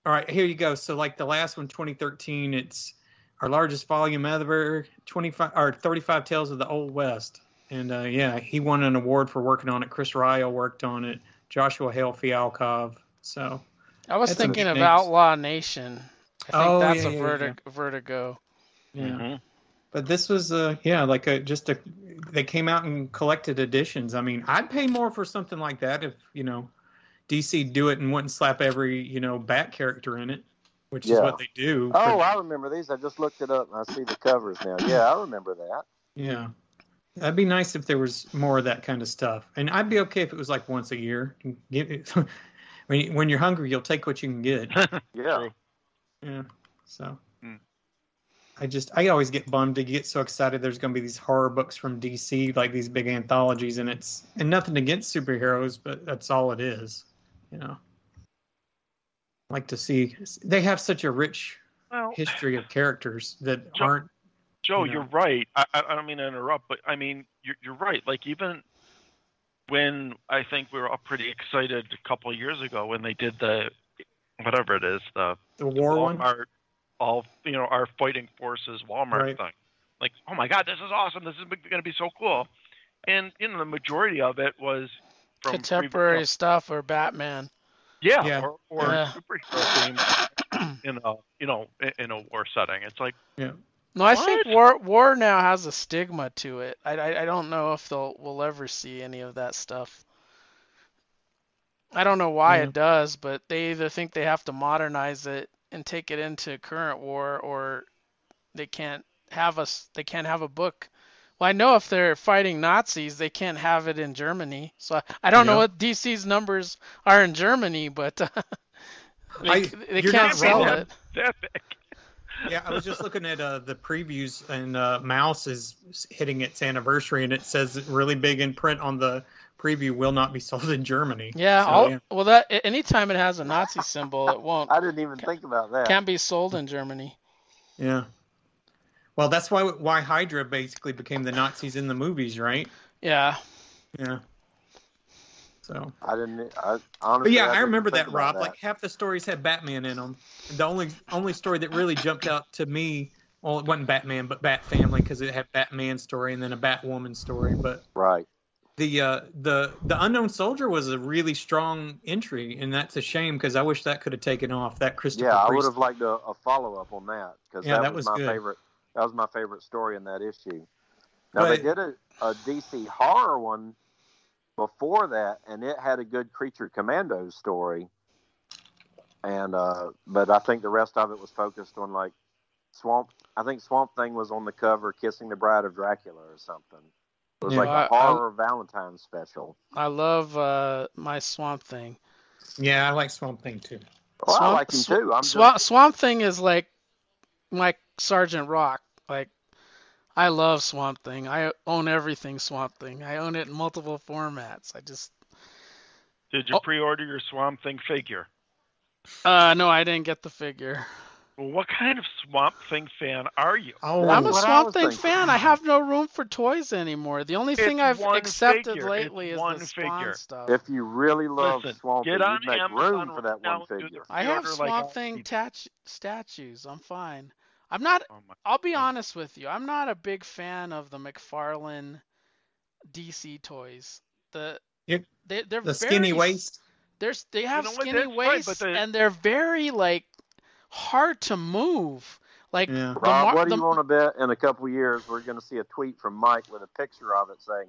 All right, here you go. So, like the last one, 2013, it's our largest volume ever, 25 or 35 Tales of the Old West, and uh, yeah, he won an award for working on it. Chris Ryall worked on it. Joshua Hale Fialkov. So, I was thinking of names. Outlaw Nation. I think Oh, that's yeah, a yeah, verti- Vertigo. yeah. Mhm. But this was uh yeah, like a just a they came out and collected editions. I mean, I'd pay more for something like that if, you know, DC do it and wouldn't slap every, you know, bat character in it, which is what they do. Oh, for- I remember these. I just looked it up and I see the covers now. Yeah, I remember that. Yeah. That'd be nice if there was more of that kind of stuff. And I'd be okay if it was like once a year. Give it, when, you, when you're hungry, you'll take what you can get. Yeah. Yeah. So. I just, I always get bummed to get so excited there's going to be these horror books from DC, like these big anthologies. And it's, and nothing against superheroes, but that's all it is, you know. Like to see, they have such a rich Well, history of characters that Joe- aren't, Joe, you know. you're right. I, I I don't mean to interrupt, but I mean you're you're right. Like even when I think we were all pretty excited a couple of years ago when they did the whatever it is the the war one. Walmart all you know our fighting forces Walmart Right. thing. Like oh my god, this is awesome. This is going to be so cool. And you know the majority of it was from Contemporary stuff or Batman. yeah, Yeah. or, or Yeah. superhero themes in a you know in, in a war setting. It's like yeah. No, I think war war now has a stigma to it. I, I, I don't know if they'll we'll ever see any of that stuff. I don't know why Yeah. it does, but they either think they have to modernize it and take it into current war, or they can't have us. They can't have a book. Well, I know if they're fighting Nazis, they can't have it in Germany. So I, I don't know what DC's numbers are in Germany, but they, I- they can't sell it. Yeah, I was just looking at uh, the previews, and uh, Maus is hitting its anniversary, and it says really big in print on the preview will not be sold in Germany. Yeah, So, yeah. well, that anytime it has a Nazi symbol, it won't I didn't even think about that. can't be sold in Germany. Yeah. Well, that's why why Hydra basically became the Nazis in the movies, right? Yeah, Yeah. So, I didn't. I honestly. but yeah, I I remember that, Rob. that. Like half the stories had Batman in them. The only only story that really jumped out to me, well, it wasn't Batman, but Bat Family, because it had Batman story and then a Batwoman story. But right. The uh, the the unknown soldier was a really strong entry, and that's a shame because I wish that could have taken off. That Christopher. Yeah, I would have liked a, a follow up on that because Yeah, that, that was, was my good. favorite. That was my favorite story in that issue. Now they did a, a DC horror one before that, and it had a good Creature commando story. And uh, but I think the rest of it was focused on like Swamp. I think Swamp Thing was on the cover kissing the Bride of Dracula or something. It was Yeah. like a I- I- horror Valentine's special. I love uh, my Swamp Thing. Yeah, I like Swamp Thing too. Well, I like him too. I'm Swamp, Swamp Thing is like my Sergeant Rock. Like I love Swamp Thing. I own everything Swamp Thing. I own it in multiple formats. I just Did you Oh. pre-order your Swamp Thing figure? uh no, I didn't get the figure. Well, what kind of Swamp Thing fan are you? Oh, I'm a Swamp Thing thinking. fan. I have no room for toys anymore. The only thing I've accepted figure. lately It's is one the Spawn figure. stuff. If you really love Listen, Swamp get Thing, on you'd make Amazon room for that right now one and do figure. the I have pre-order like Swamp Thing people. tat- statues. I'm fine. I'm not. Oh I'll be honest with you. I'm not a big fan of the McFarlane DC toys. The Yep. they, they're The very, skinny waist. They're they have know skinny that's fine, but waists the- and they're very like hard to move. Like Yeah. Rob, mar- what do the- you want to bet in a couple of years we're going to see a tweet from Mike with a picture of it saying,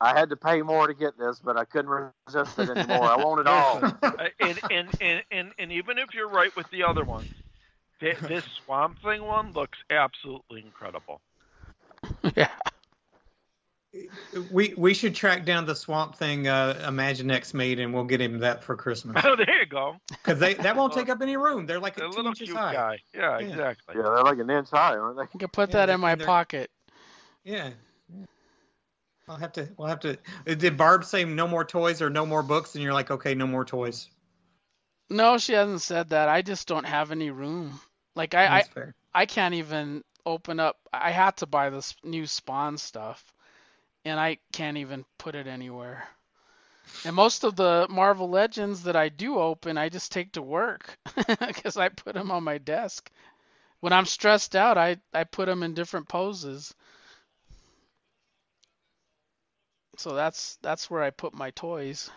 I had to pay more to get this, but I couldn't resist it anymore. I want it all. Uh, and, and, and, and, and even if you're right with the other one, this Swamp Thing one looks absolutely incredible. yeah. We we should track down the Swamp Thing uh, Imaginext made, and we'll get him that for Christmas. Oh, there you go. Because they that won't take up any room. They're like A a little cute high. guy. Yeah, Yeah. exactly. Yeah, they're like an inch high, aren't they? I can put Yeah, that in my they're- pocket. Yeah. yeah. I'll have to. We'll have to. Did Barb say no more toys or no more books? And you're like, okay, no more toys. No, she hasn't said that. I just don't have any room. Like I, I, fair. I can't even open up. I had to buy this new Spawn stuff, and I can't even put it anywhere. And most of the Marvel Legends that I do open, I just take to work because I put them on my desk. When I'm stressed out, I, I put them in different poses. So that's that's where I put my toys.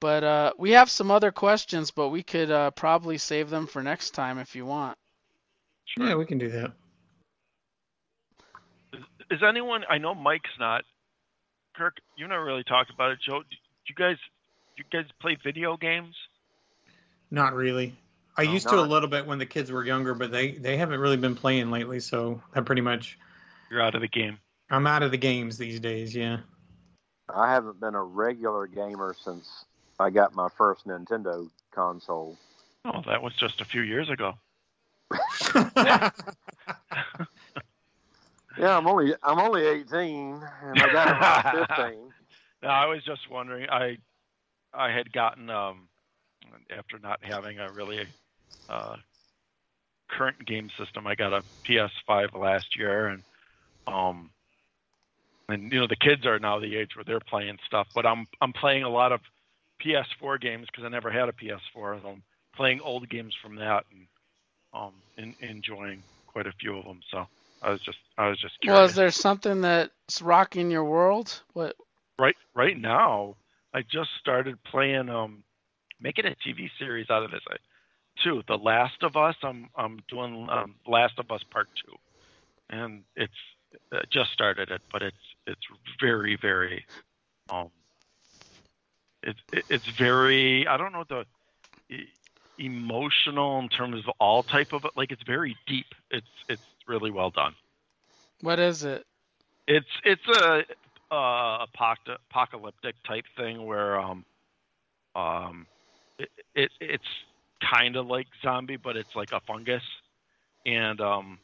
But uh, we have some other questions, but we could uh, probably save them for next time if you want. Sure. Yeah, we can do that. Is anyone? I know Mike's not. Kirk, you've not really talked about it. Joe, do you guys, do you guys play video games? Not really. I No, used to a little bit when the kids were younger, but they they haven't really been playing lately. So I pretty much You're out of the game. I'm out of the games these days. Yeah. I haven't been a regular gamer since I got my first Nintendo console. Oh, that was just a few years ago. Yeah, I'm only I'm only 18, and I got it when I was 15. No, I was just wondering. I I had gotten um after not having a really uh, current game system, I got a PS5 last year, and um and you know the kids are now the age where they're playing stuff, but I'm I'm playing a lot of PS4 games because I never had a PS4. So I'm playing old games from that and um in, enjoying quite a few of them. So I was just I was just curious. Well, is there something that's rocking your world? What? right right now i just started playing um making a tv series out of this I, too the last of us i'm i'm doing um last of us part two and it's uh, just started it but it's it's very very um it's it's very i don't know the emotional in terms of all type of like it's very deep. It's it's really well done. What is it? it's it's a uh, apoc- apocalyptic type thing where um um it, it it's kind of like zombie, but it's like a fungus, and um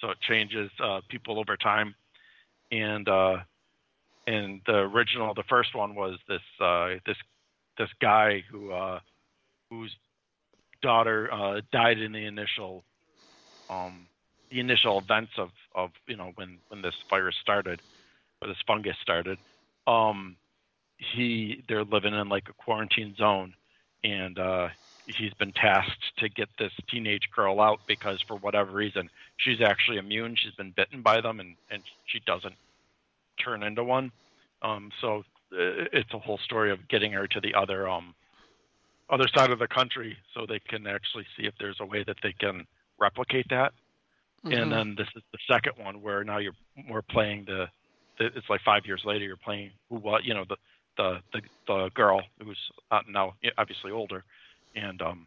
so it changes uh, people over time, and uh and the original the first one was this uh this this guy who uh whose daughter uh died in the initial um the initial events of of you know when when this virus started or this fungus started um he they're living in like a quarantine zone and uh he's been tasked to get this teenage girl out because for whatever reason she's actually immune. She's been bitten by them and and she doesn't turn into one. Um so uh, it's a whole story of getting her to the other um other side of the country so they can actually see if there's a way that they can replicate that Mhm. and then this is the second one where now you're more playing the, the it's like five years later you're playing who what you know the the the, the girl who's uh, now obviously older and um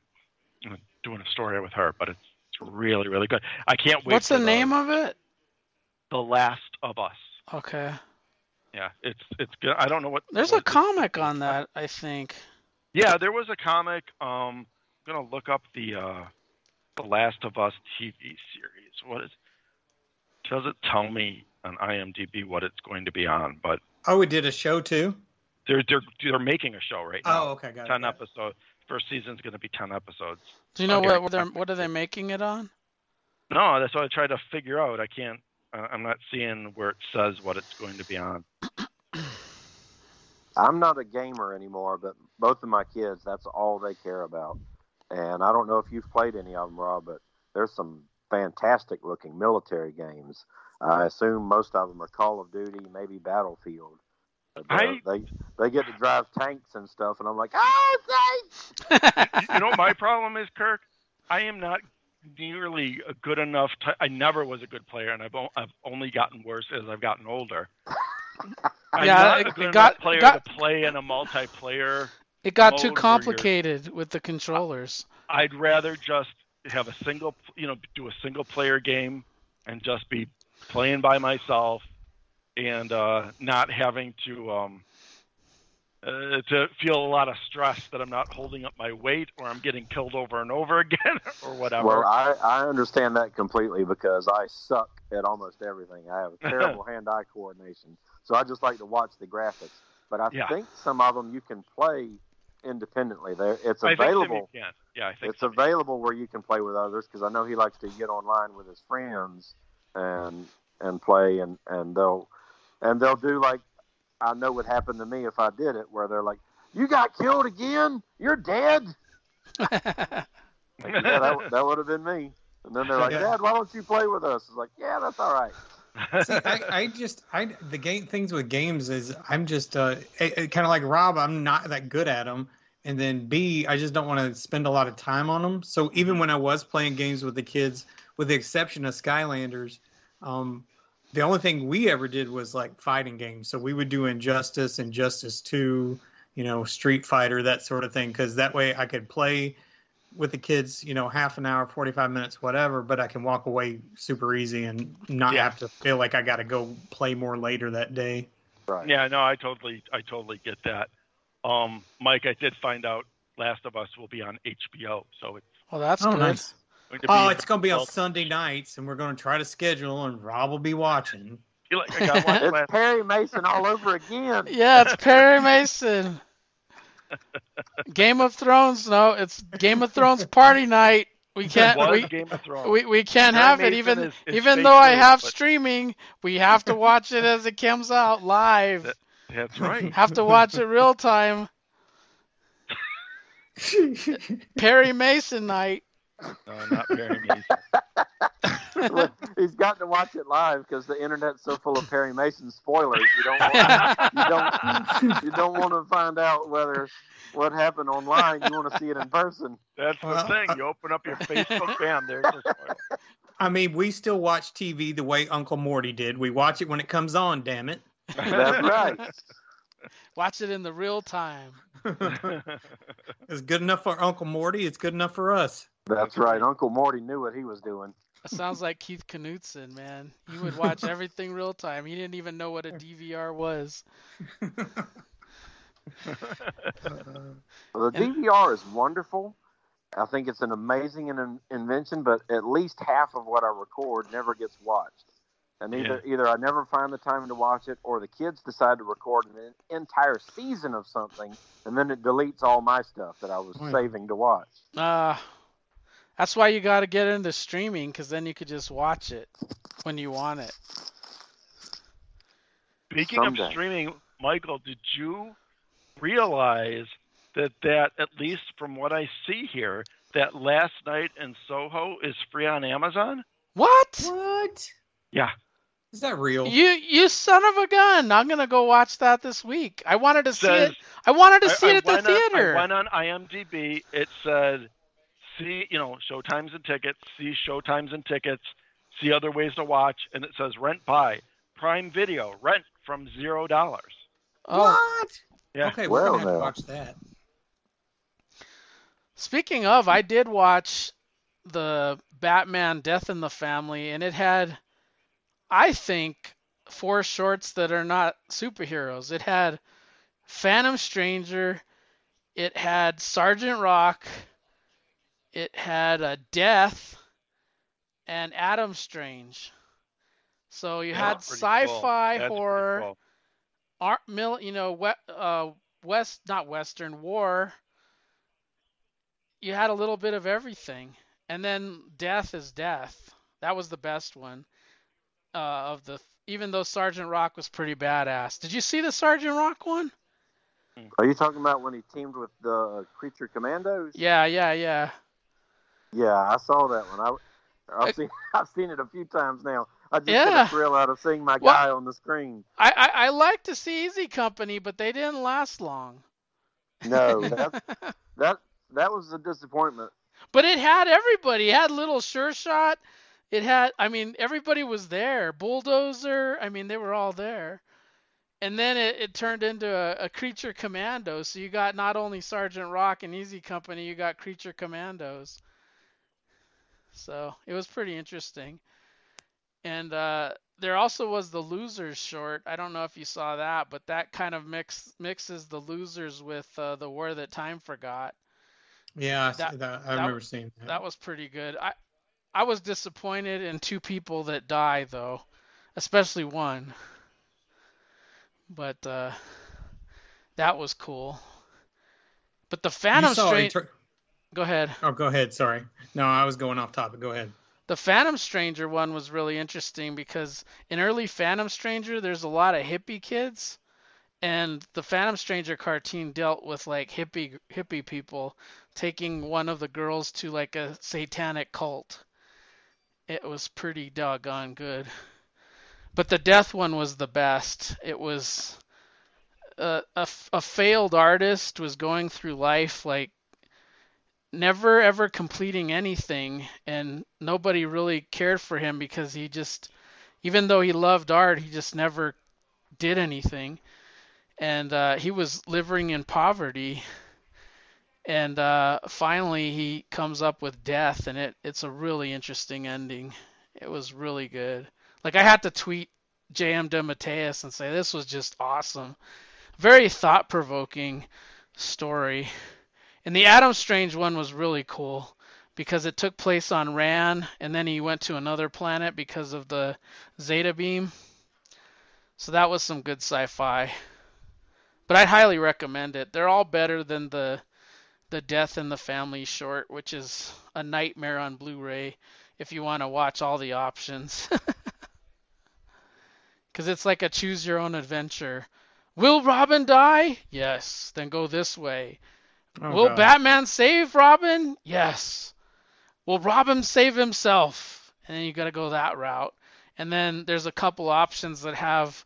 doing a story with her but it's, it's really really good i can't wait What's for the name of it? the last of us Okay. yeah it's it's good i don't know what There's what a comic on that, I think. Yeah there was a comic um i'm gonna look up the uh the last of us tv series what is does it tell me on imdb what it's going to be on but Oh, we did a show too. They're they're they're making a show right now. Oh, okay, got it. ten got it. episodes. First season's going to be ten episodes. Do you know Okay. what what, they're, what are they making it on? No, that's what I tried to figure out. I can't. I- I'm not seeing where it says what it's going to be on. I'm not a gamer anymore, but both of my kids, that's all they care about. And I don't know if you've played any of them, Rob, but there's some fantastic looking military games. I assume most of them are Call of Duty, maybe Battlefield. But uh, I- they they get to drive tanks and stuff, and I'm like, oh, thanks. you know, what my problem is, Kirk. I am not nearly a good enough. T- I never was a good player, and I've o- I've only gotten worse as I've gotten older. I'm Yeah, not it- a it good enough got- it player got- to play in a multiplayer. It got Mode too complicated with the controllers. I'd rather just have a single, you know, do a single player game and just be playing by myself and uh, not having to um, uh, to feel a lot of stress that I'm not holding up my weight or I'm getting killed over and over again or whatever. Well, I, I understand that completely because I suck at almost everything. I have terrible hand-eye coordination, so I just like to watch the graphics. But I Yeah. think some of them you can play independently. There, it's I think some available. you can. Yeah, I think It's available where you can play with others because I know he likes to get online with his friends and and play and and they'll and they'll do like I know what happened to me if I did it where they're like, "You got killed again? You're dead." Like, yeah, that, that would have been me. And then they're like. Dad, why don't you play with us? It's like, yeah, that's all right. See, I, I just I the game things with games is I'm just uh kind of like Rob. I'm not that good at them, and then B I just don't want to spend a lot of time on them. So even when I was playing games with the kids, with the exception of Skylanders, um, the only thing we ever did was like fighting games. So we would do Injustice, Injustice Two, you know, Street Fighter, that sort of thing, because that way I could play with the kids, you know, half an hour, 45 minutes, whatever, but I can walk away super easy and not Yeah. have to feel like I got to go play more later that day. Right. yeah, no, I totally, I totally get that. Um, Mike, I did find out Last of Us will be on HBO, so it's well, that's oh, good. nice. going to Oh, be. it's going to be on Sunday nights, and we're going to try to schedule, and Rob will be watching. like I got It's Perry Mason all over again. Yeah, it's Perry Mason. Game of Thrones. No, it's Game of Thrones party night. We can't. We, Game of Thrones. we we can't Perry have it even is- is even though I have but- streaming. We have to watch it as it comes out live. That's right. Have to watch it real time. Perry Mason night. No, not Perry Mason. He's got to watch it live because the internet's so full of Perry Mason spoilers. You don't want, you don't you don't want to find out whether what happened online. You want to see it in person. That's the Well, thing. You open up your Facebook, bam, there's the spoiler. I mean, we still watch TV the way Uncle Morty did. We watch it when it comes on, damn it. That's right. Watch it in the real time. it's good enough for Uncle Morty. It's good enough for us. That's right. Uncle Morty knew what he was doing. That sounds like Keith Knutson, man. He would watch everything real time. He didn't even know what a DVR was. Well, the And- DVR is wonderful. I think it's an amazing in- invention, but at least half of what I record never gets watched. And either either I never find the time to watch it, or the kids decide to record an entire season of something, and then it deletes all my stuff that I was Hmm. saving to watch. Uh, that's why you got to get into streaming, because then you could just watch it when you want it. Speaking Someday. of streaming, Michael, did you realize that that at least from what I see here, that Last Night in Soho is free on Amazon? What? What? Yeah. Is that real? You you son of a gun! I'm gonna go watch that this week. I wanted to see it. I wanted to I- see I it at the went on- theater. I went on IMDb. It said, see, you know, showtimes and tickets. See showtimes and tickets. see other ways to watch, and it says rent by Prime Video, rent from zero dollars. Oh, What? Yeah. Okay, we're Well, gonna have to watch that. speaking of, I did watch the Batman Death in the Family, and it had, I think, four shorts that are not superheroes. It had Phantom Stranger, it had Sergeant Rock, it had a Death, and Adam Strange. So you had That's pretty cool. sci-fi That's pretty horror, cool. art, mil, you know, we, uh, west, not western war. You had a little bit of everything, and then death is death. That was the best one uh, of the. Even though Sergeant Rock was pretty badass. Did you see the Sergeant Rock one? Are you talking about when he teamed with the Creature Commandos? Yeah, yeah, yeah. Yeah, I saw that one. I, I've seen I've seen it a few times now. I just Yeah. get a thrill out of seeing my Well- guy on the screen. I, I I like to see Easy Company, but they didn't last long. No, that that that was a disappointment. But it had everybody. It had Little Sure Shot. It had, I mean, everybody was there. Bulldozer. I mean, they were all there. And then it, it turned into a, a Creature Commando. So you got not only Sergeant Rock and Easy Company, you got Creature Commandos. So it was pretty interesting. And uh, there also was the Losers short. I don't know if you saw that, but that kind of mix mixes the Losers with uh, the War That Time Forgot. Yeah, I, That- that, I that- remember seeing that. That was pretty good. I I was disappointed in two people that die though, especially one. But uh, that was cool. But the Phantom Stranger. Eter- Go ahead. Oh, go ahead. Sorry. No, I was going off topic. Go ahead. The Phantom Stranger one was really interesting because in early Phantom Stranger, there's a lot of hippie kids, and the Phantom Stranger cartoon dealt with like hippie hippie people taking one of the girls to like a satanic cult. It was pretty doggone good. But the death one was the best. It was a, a, a failed artist was going through life like never ever completing anything and nobody really cared for him because he just even though he loved art he just never did anything. And uh, he was living in poverty. And uh, finally he comes up with death and it, it's a really interesting ending. It was really good. Like i had to tweet jm DeMatteis and say this was just awesome. Very thought-provoking story and the Adam Strange one was really cool because it took place on Rann and then he went to another planet because of the Zeta beam. So that was some good sci-fi. But I'd highly recommend it. They're all better than the the Death in the Family short, which is a nightmare on Blu-ray if you want to watch all the options. Cuz it's like a choose your own adventure. Will Robin die? Yes. Then go this way. Oh, Will God. Batman save Robin? Yes. Will Robin save himself? And then you got to go that route. And then there's a couple options that have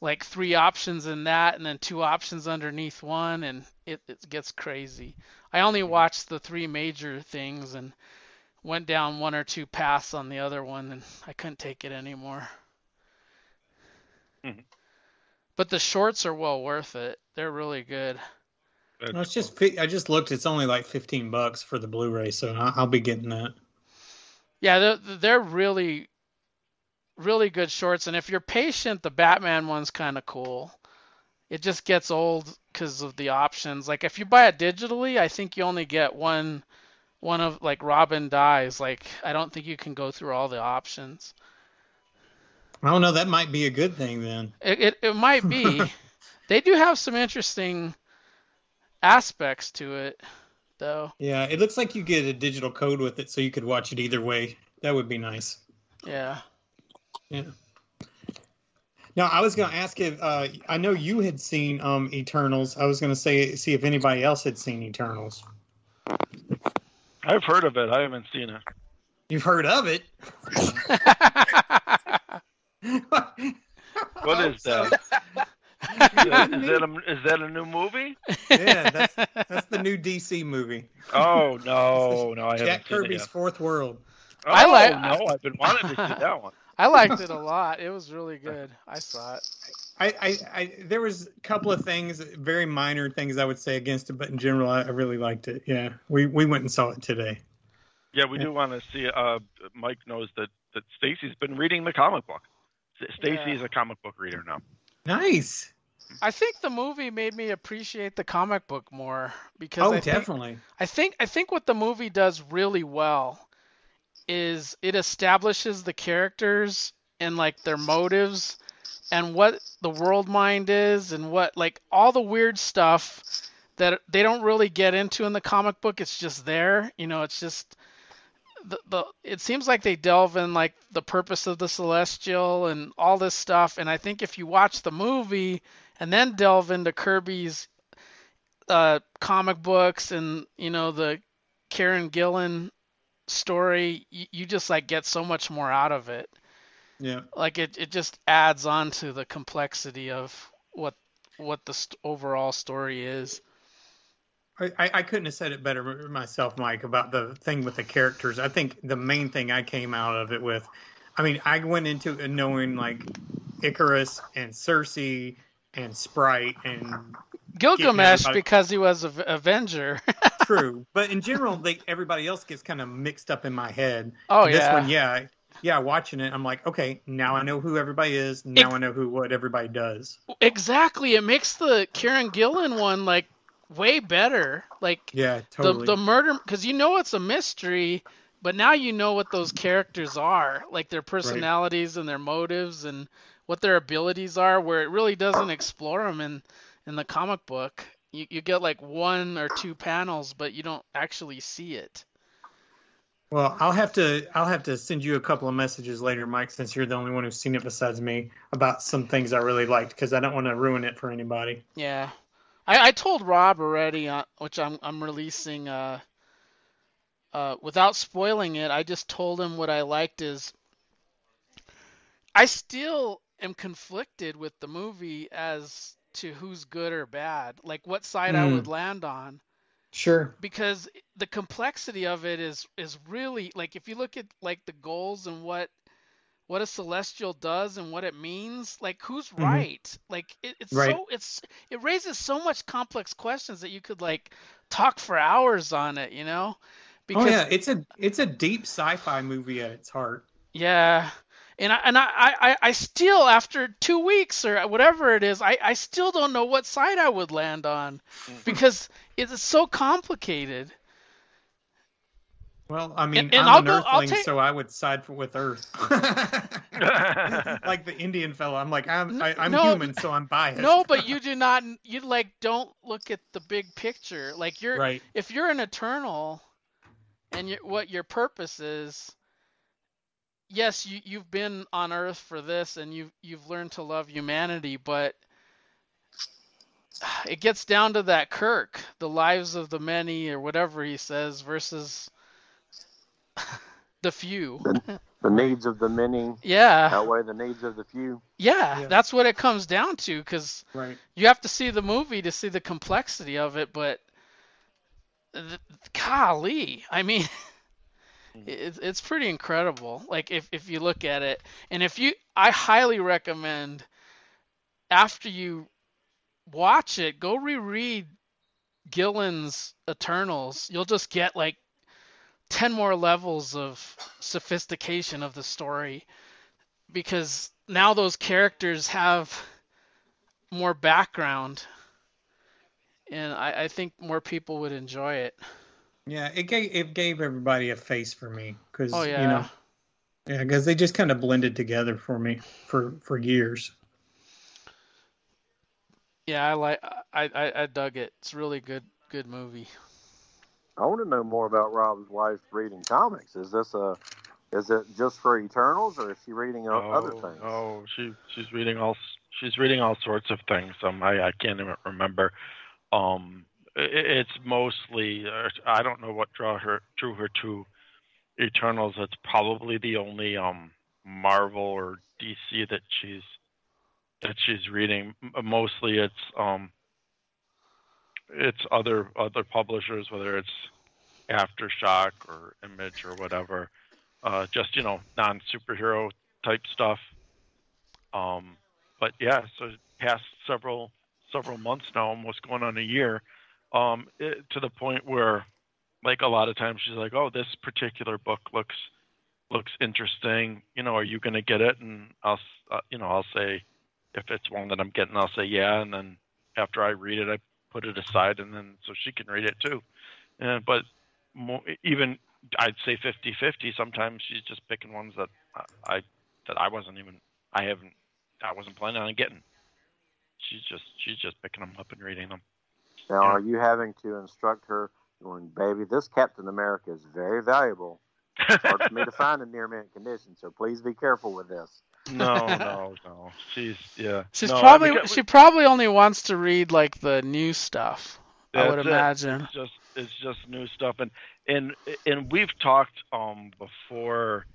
like three options in that and then two options underneath one and it, it gets crazy. I only watched the three major things and went down one or two paths on the other one and I couldn't take it anymore. Mhm. But the shorts are well worth it. They're really good. That's No, it's just fi- I just looked. It's only like 15 bucks for the Blu-ray, so I- I'll be getting that. Yeah, they're, they're really, really good shorts. And if you're patient, the Batman one's kind of cool. It just gets old because of the options. Like if you buy it digitally, I think you only get one, one of like Robin dies. Like I don't think you can go through all the options. Oh, I don't know. That might be a good thing then. It it, it might be. they do have some interesting aspects to it, though. Yeah, it looks like you get a digital code with it, so you could watch it either way. That would be nice. Yeah. Yeah. Now I was going to ask if uh, I know you had seen um, Eternals. I was going to say see if anybody else had seen Eternals. I've heard of it. I haven't seen it. You've heard of it? What is that? Is that a, is that a new movie? yeah, that's that's the new DC movie. Oh no, no, I haven't Jack seen it Kirby's. Fourth World. Oh, I like- No, I've been wanting to see that one. I liked it a lot. It was really good. I saw it. I, I, I, there was a couple of things, very minor things I would say against it, but in general, I, I really liked it. Yeah, we we went and saw it today. Yeah, we do want to see. Uh, Mike knows that that Stacy's been reading the comic book. S- Stacy Yeah. is a comic book reader now. Nice. I think the movie made me appreciate the comic book more because Oh, I think definitely. I think I think what the movie does really well is it establishes the characters and like their motives and what the world mind is and what like all the weird stuff that they don't really get into in the comic book it's just there you know it's just the, the it seems like they delve in like the purpose of the celestial and all this stuff and i think if you watch the movie and then delve into kirby's uh, comic books and you know the Kieron Gillen story, you, you just like get so much more out of it. Yeah. Like it, it just adds on to the complexity of what what the st- overall story is. I, I I couldn't have said it better myself, Mike, about the thing with the characters. I think the main thing I came out of it with, I mean, I went into it knowing like Icarus and Sersi and Sprite and Gilgamesh because he was a v- Avenger. True, but in general, they, everybody else gets kind of mixed up in my head. oh this yeah. one, yeah, yeah, watching it, I'm like, okay, now I know who everybody is. Now Ex- I know who what everybody does. Exactly. It makes the Kieron Gillen one like way better. Like Yeah, totally. the the murder because you know it's a mystery but now you know what those characters are like their personalities and their motives and what their abilities are where it really doesn't explore them in in the comic book. You, you get like one or two panels but you don't actually see it. Well, I'll have to I'll have to send you a couple of messages later, Mike, since you're the only one who's seen it besides me, about some things I really liked because I don't want to ruin it for anybody. yeah. I, I told rob already uh, which i'm i'm releasing uh uh without spoiling it i just told him what i liked is I still am conflicted with the movie as to who's good or bad, like what side I Hmm. would land on, Sure. because the complexity of it is is really like if you look at like the goals and what what a celestial does and what it means, like who's Mhm. right? Like it, it's Right. so it's it raises so much complex questions that you could like talk for hours on it, you know? oh yeah, it's a it's a deep sci-fi movie at its heart. Yeah. And I and I, I, I still after two weeks or whatever it is, I, I still don't know what side I would land on mm-hmm. because it's so complicated. Well, I mean, And- and I'm I'll an go- Earthling, take- so I would side for, with Earth. like the Indian fellow, I'm like I'm I, I'm No, human, so I'm biased. No, but you do not you like don't look at the big picture. Like you're right. if you're an eternal and you what your purpose is yes you you've been on earth for this and you've you've learned to love humanity but it gets down to that kirk the lives of the many or whatever he says versus the few The needs of the many yeah outweigh the needs of the few. yeah Yeah. that's what it comes down to because Right. you have to see the movie to see the complexity of it but th- golly i mean Mm-hmm. it's, it's pretty incredible like if, if you look at it. And if you i highly recommend after you watch it go reread gillen's eternals. You'll just get like 10 more levels of sophistication of the story because now those characters have more background and I, I think more people would enjoy it. Yeah, it gave it gave everybody a face for me because Oh yeah. you know yeah because they just kind of blended together for me for for years. Yeah, I like I, I I dug it. It's a really good good movie. I want to know more about Rob's wife reading comics. Is this a is it just for Eternals, or is she reading o- other Oh, things? Oh, she she's reading all she's reading all sorts of things. Um, I I can't even remember. Um, i it's mostly uh, I don't know what drew her drew her to Eternals. It's probably the only um Marvel or DC that she's that she's reading. Mostly it's um it's other other publishers, whether it's Aftershock or Image or whatever. uh, just you know non superhero type stuff. Um, but yeah, so past several several months now, almost going on a year, um, it, to the point where like a lot of times she's like, "Oh, this particular book looks looks interesting. You know, are you going to get it?" And I'll, uh, you know, I'll say if it's one that I'm getting, I'll say yeah, and then after I read it, I put it aside, and then so she can read it too. And but more, even I'd say 50-50. Sometimes she's just picking ones that I that I wasn't even I haven't I wasn't planning on getting. She's just she's just picking them up and reading them. Now, yeah. are you having to instruct her going, baby, this Captain America is very valuable. It's hard for me to find in near mint condition, so please be careful with this. No, no, no. She's yeah. She's no, probably I mean, she probably only wants to read like the new stuff. I would it. imagine. It's just it's just new stuff, and and and we've talked um before.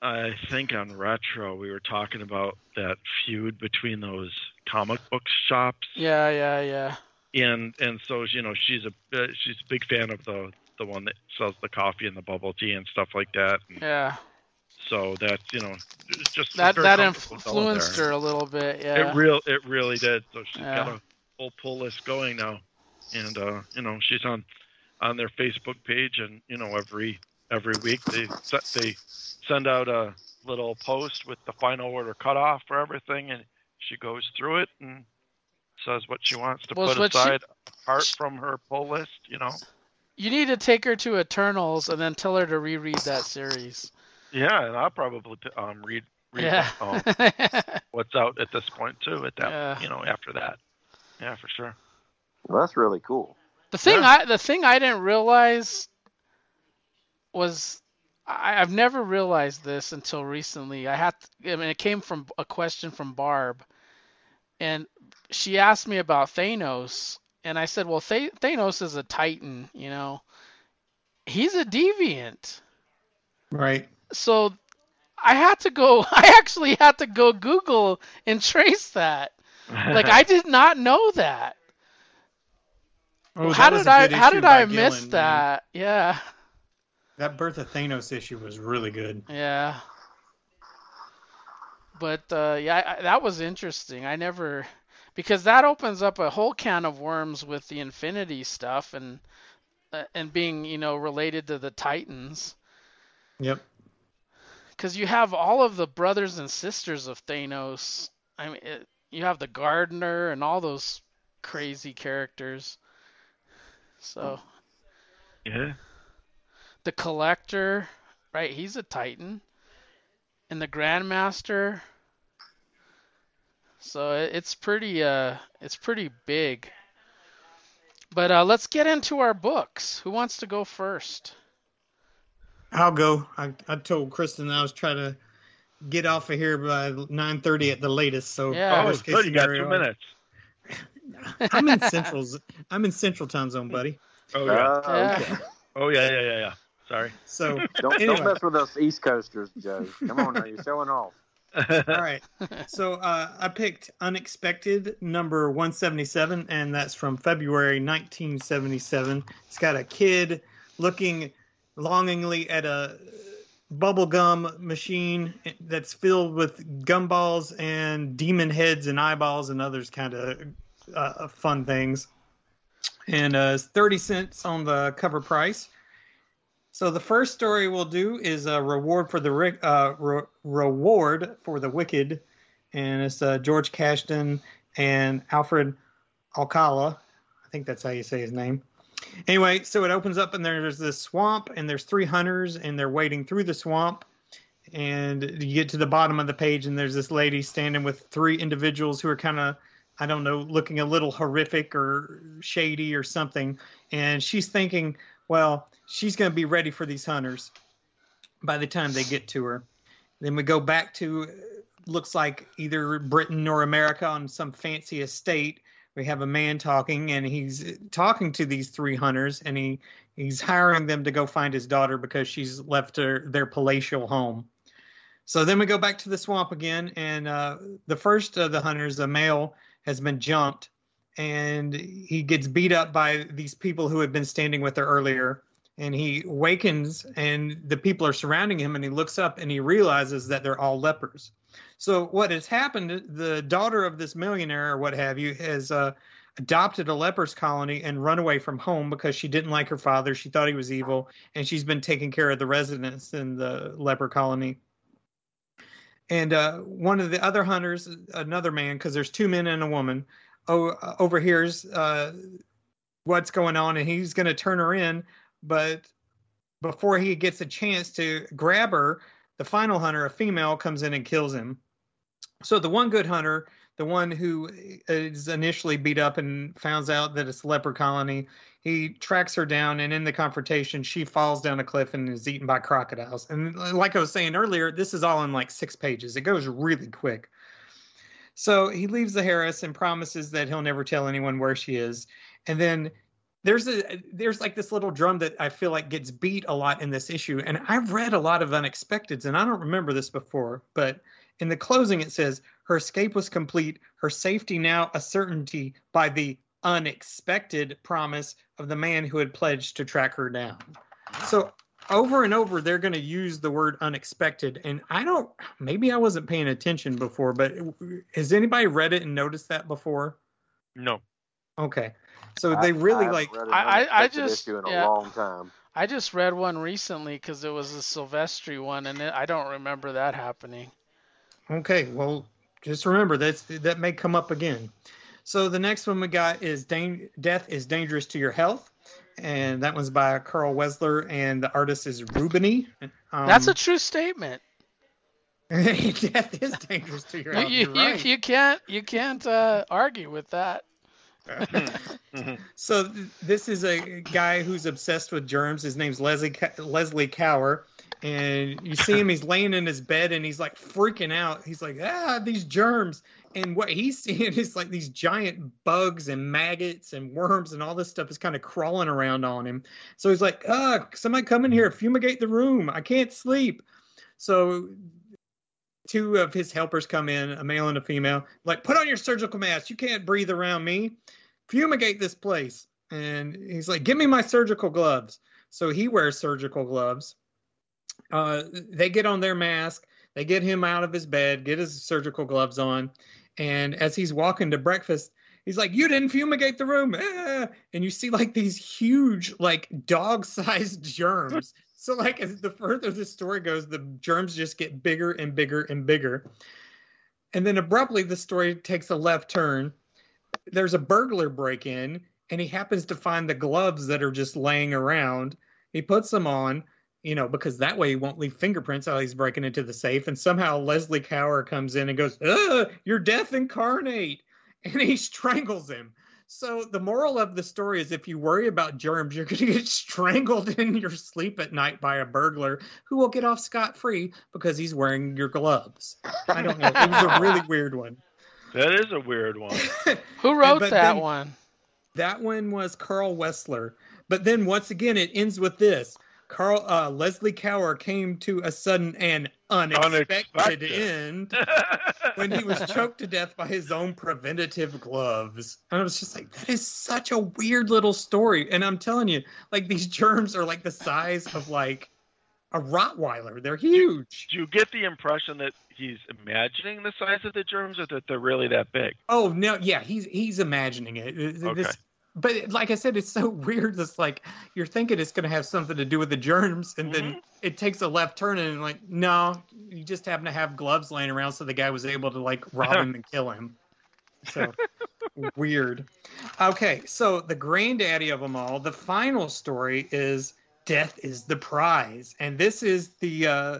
I think on retro we were talking about that feud between those comic book shops. Yeah, yeah, yeah and and so you know she's a uh, she's a big fan of the the one that sells the coffee and the bubble tea and stuff like that. And yeah. So that's you know just that that influenced her a little bit. Yeah. It real it really did. So she's yeah. got a whole pull list going now, and uh, you know she's on on their Facebook page, and you know every every week they they send out a little post with the final order cutoff for everything, and she goes through it and says what she wants to well, put aside she, apart from her pull list, you know. You need to take her to Eternals and then tell her to reread that series. Yeah, and I'll probably um, read read yeah. um, what's out at this point too. At that, yeah. you know, after that. Yeah, for sure. Well, that's really cool. The thing yeah. I the thing I didn't realize was I, have never realized this until recently. I had to, I mean it came from a question from Barb, and she asked me about Thanos, and I said, "Well, Th- Thanos is a Titan, you know. He's a deviant." Right. So I had to go. I actually had to go Google and trace that. like I did not know that. Oh, how that did I? How did I Gillen, miss that? Man. Yeah. That Birth of Thanos issue was really good. Yeah. But uh, yeah, I, that was interesting. I never because that opens up a whole can of worms with the Infinity stuff and uh, and being you know related to the Titans. Yep. Because you have all of the brothers and sisters of Thanos. I mean, it, you have the Gardener and all those crazy characters. So. Yeah. The Collector, right? He's a Titan. And the Grandmaster, so it's pretty uh it's pretty big. But uh, let's get into our books. Who wants to go first? I'll go. I, I told Kristen I was trying to get off of here by 9:30 at the latest. So yeah. oh, good. You got two minutes. I'm in central. I'm in central time zone, buddy. Oh yeah. Uh, yeah. Oh yeah, yeah, yeah, yeah. Sorry. So don't, anyway. don't mess with us East Coasters, Joe. Come on now, you're showing off. All right. So uh, I picked Unexpected number 177, and that's from February 1977. It's got a kid looking longingly at a bubblegum machine that's filled with gumballs and demon heads and eyeballs and others kind of uh, fun things. And uh, it's 30 cents on the cover price. So the first story we'll do is a reward for the uh, re- reward for the wicked, and it's uh, George Kashdan and Alfred Alcala. I think that's how you say his name. Anyway, so it opens up and there's this swamp and there's three hunters and they're wading through the swamp. And you get to the bottom of the page and there's this lady standing with three individuals who are kind of I don't know, looking a little horrific or shady or something. And she's thinking, well, she's going to be ready for these hunters by the time they get to her. Then we go back to looks like either Britain or America on some fancy estate. We have a man talking, and he's talking to these three hunters, and he he's hiring them to go find his daughter because she's left her, their palatial home. So then we go back to the swamp again, and uh, the first of the hunters, a male, has been jumped, and he gets beat up by these people who had been standing with her earlier. And he wakens and the people are surrounding him and he looks up and he realizes that they're all lepers. So what has happened the daughter of this millionaire or what have you has uh, adopted a lepers colony and run away from home because she didn't like her father she thought he was evil and she's been taking care of the residents in the leper colony. And uh, one of the other hunters another man because there's two men and a woman oh, overhears uh, what's going on and he's going to turn her in but before he gets a chance to grab her, the final hunter, a female, comes in and kills him. So the one good hunter, the one who is initially beat up and finds out that it's a leper colony, he tracks her down, and in the confrontation, she falls down a cliff and is eaten by crocodiles. And like I was saying earlier, this is all in like six pages. It goes really quick. So he leaves the Harris and promises that he'll never tell anyone where she is. And then there's a there's like this little drum that I feel like gets beat a lot in this issue, and I've read a lot of unexpecteds, and I don't remember this before, but in the closing it says her escape was complete, her safety now a certainty by the unexpected promise of the man who had pledged to track her down. So over and over they're going to use the word unexpected and i don't maybe i wasn't paying attention before but has anybody read it and noticed that before No. okay so they really I like. I- I- I just- in yeah. a long time. I just read one recently because it was a Silvestri one, and it, I don't remember that happening. Okay, well, just remember that's that may come up again. So the next one we got is Dan- "Death is Dangerous to Your Health," and that one's by Carl Wessler, and the artist is Rubini. Um, That's a true statement. death is dangerous to your You, health. you, You're you, right. you can't you can't uh, argue with that. Mhm. So th- this is a guy who's obsessed with germs. His name's Leslie Ca- Leslie Cower, and you see him. He's laying in his bed and he's like freaking out. He's like, ah, these germs. And what he's seeing is like these giant bugs and maggots and worms and all this stuff is kind of crawling around on him. So he's like, ah, somebody come in here, fumigate the room. I can't sleep. So two of his helpers come in, a male and a female, like, put on your surgical mask. You can't breathe around me fumigate this place. And he's like, give me my surgical gloves. So he wears surgical gloves. Uh, they get on their mask. They get him out of his bed, get his surgical gloves on. And as he's walking to breakfast, he's like, you didn't fumigate the room. Ah! And you see like these huge, like dog sized germs. so, like, as the further the story goes, the germs just get bigger and bigger and bigger. And then abruptly, the story takes a left turn there's a burglar break in and he happens to find the gloves that are just laying around. He puts them on, you know, because that way he won't leave fingerprints while he's breaking into the safe. And somehow Leslie Cower comes in and goes, Ugh, you're death incarnate. And he strangles him. So the moral of the story is if you worry about germs, you're going to get strangled in your sleep at night by a burglar who will get off scot free because he's wearing your gloves. I don't know. It was a really weird one. That is a weird one. Who wrote but that then- one? That one was Carl Wessler. But then once again, it ends with this. Carl uh, Leslie Cower came to a sudden and unexpected, Unexpected. end when he was choked to death by his own preventative gloves. And I was just like, that is such a weird little story. And I'm telling you, like these germs are like the size of like a Rottweiler. They're huge. Do you get the impression that he's imagining the size of the germs, or that they're really that big? Oh no, yeah, he's he's imagining it. This- Okay. But like I said, it's so weird. It's like you're thinking it's going to have something to do with the germs, and then Mhm. it takes a left turn, and like, no, you just happen to have gloves laying around, so the guy was able to like rob him and kill him. So weird. Okay, so the granddaddy of them all, the final story is death is the prize, and this is the uh,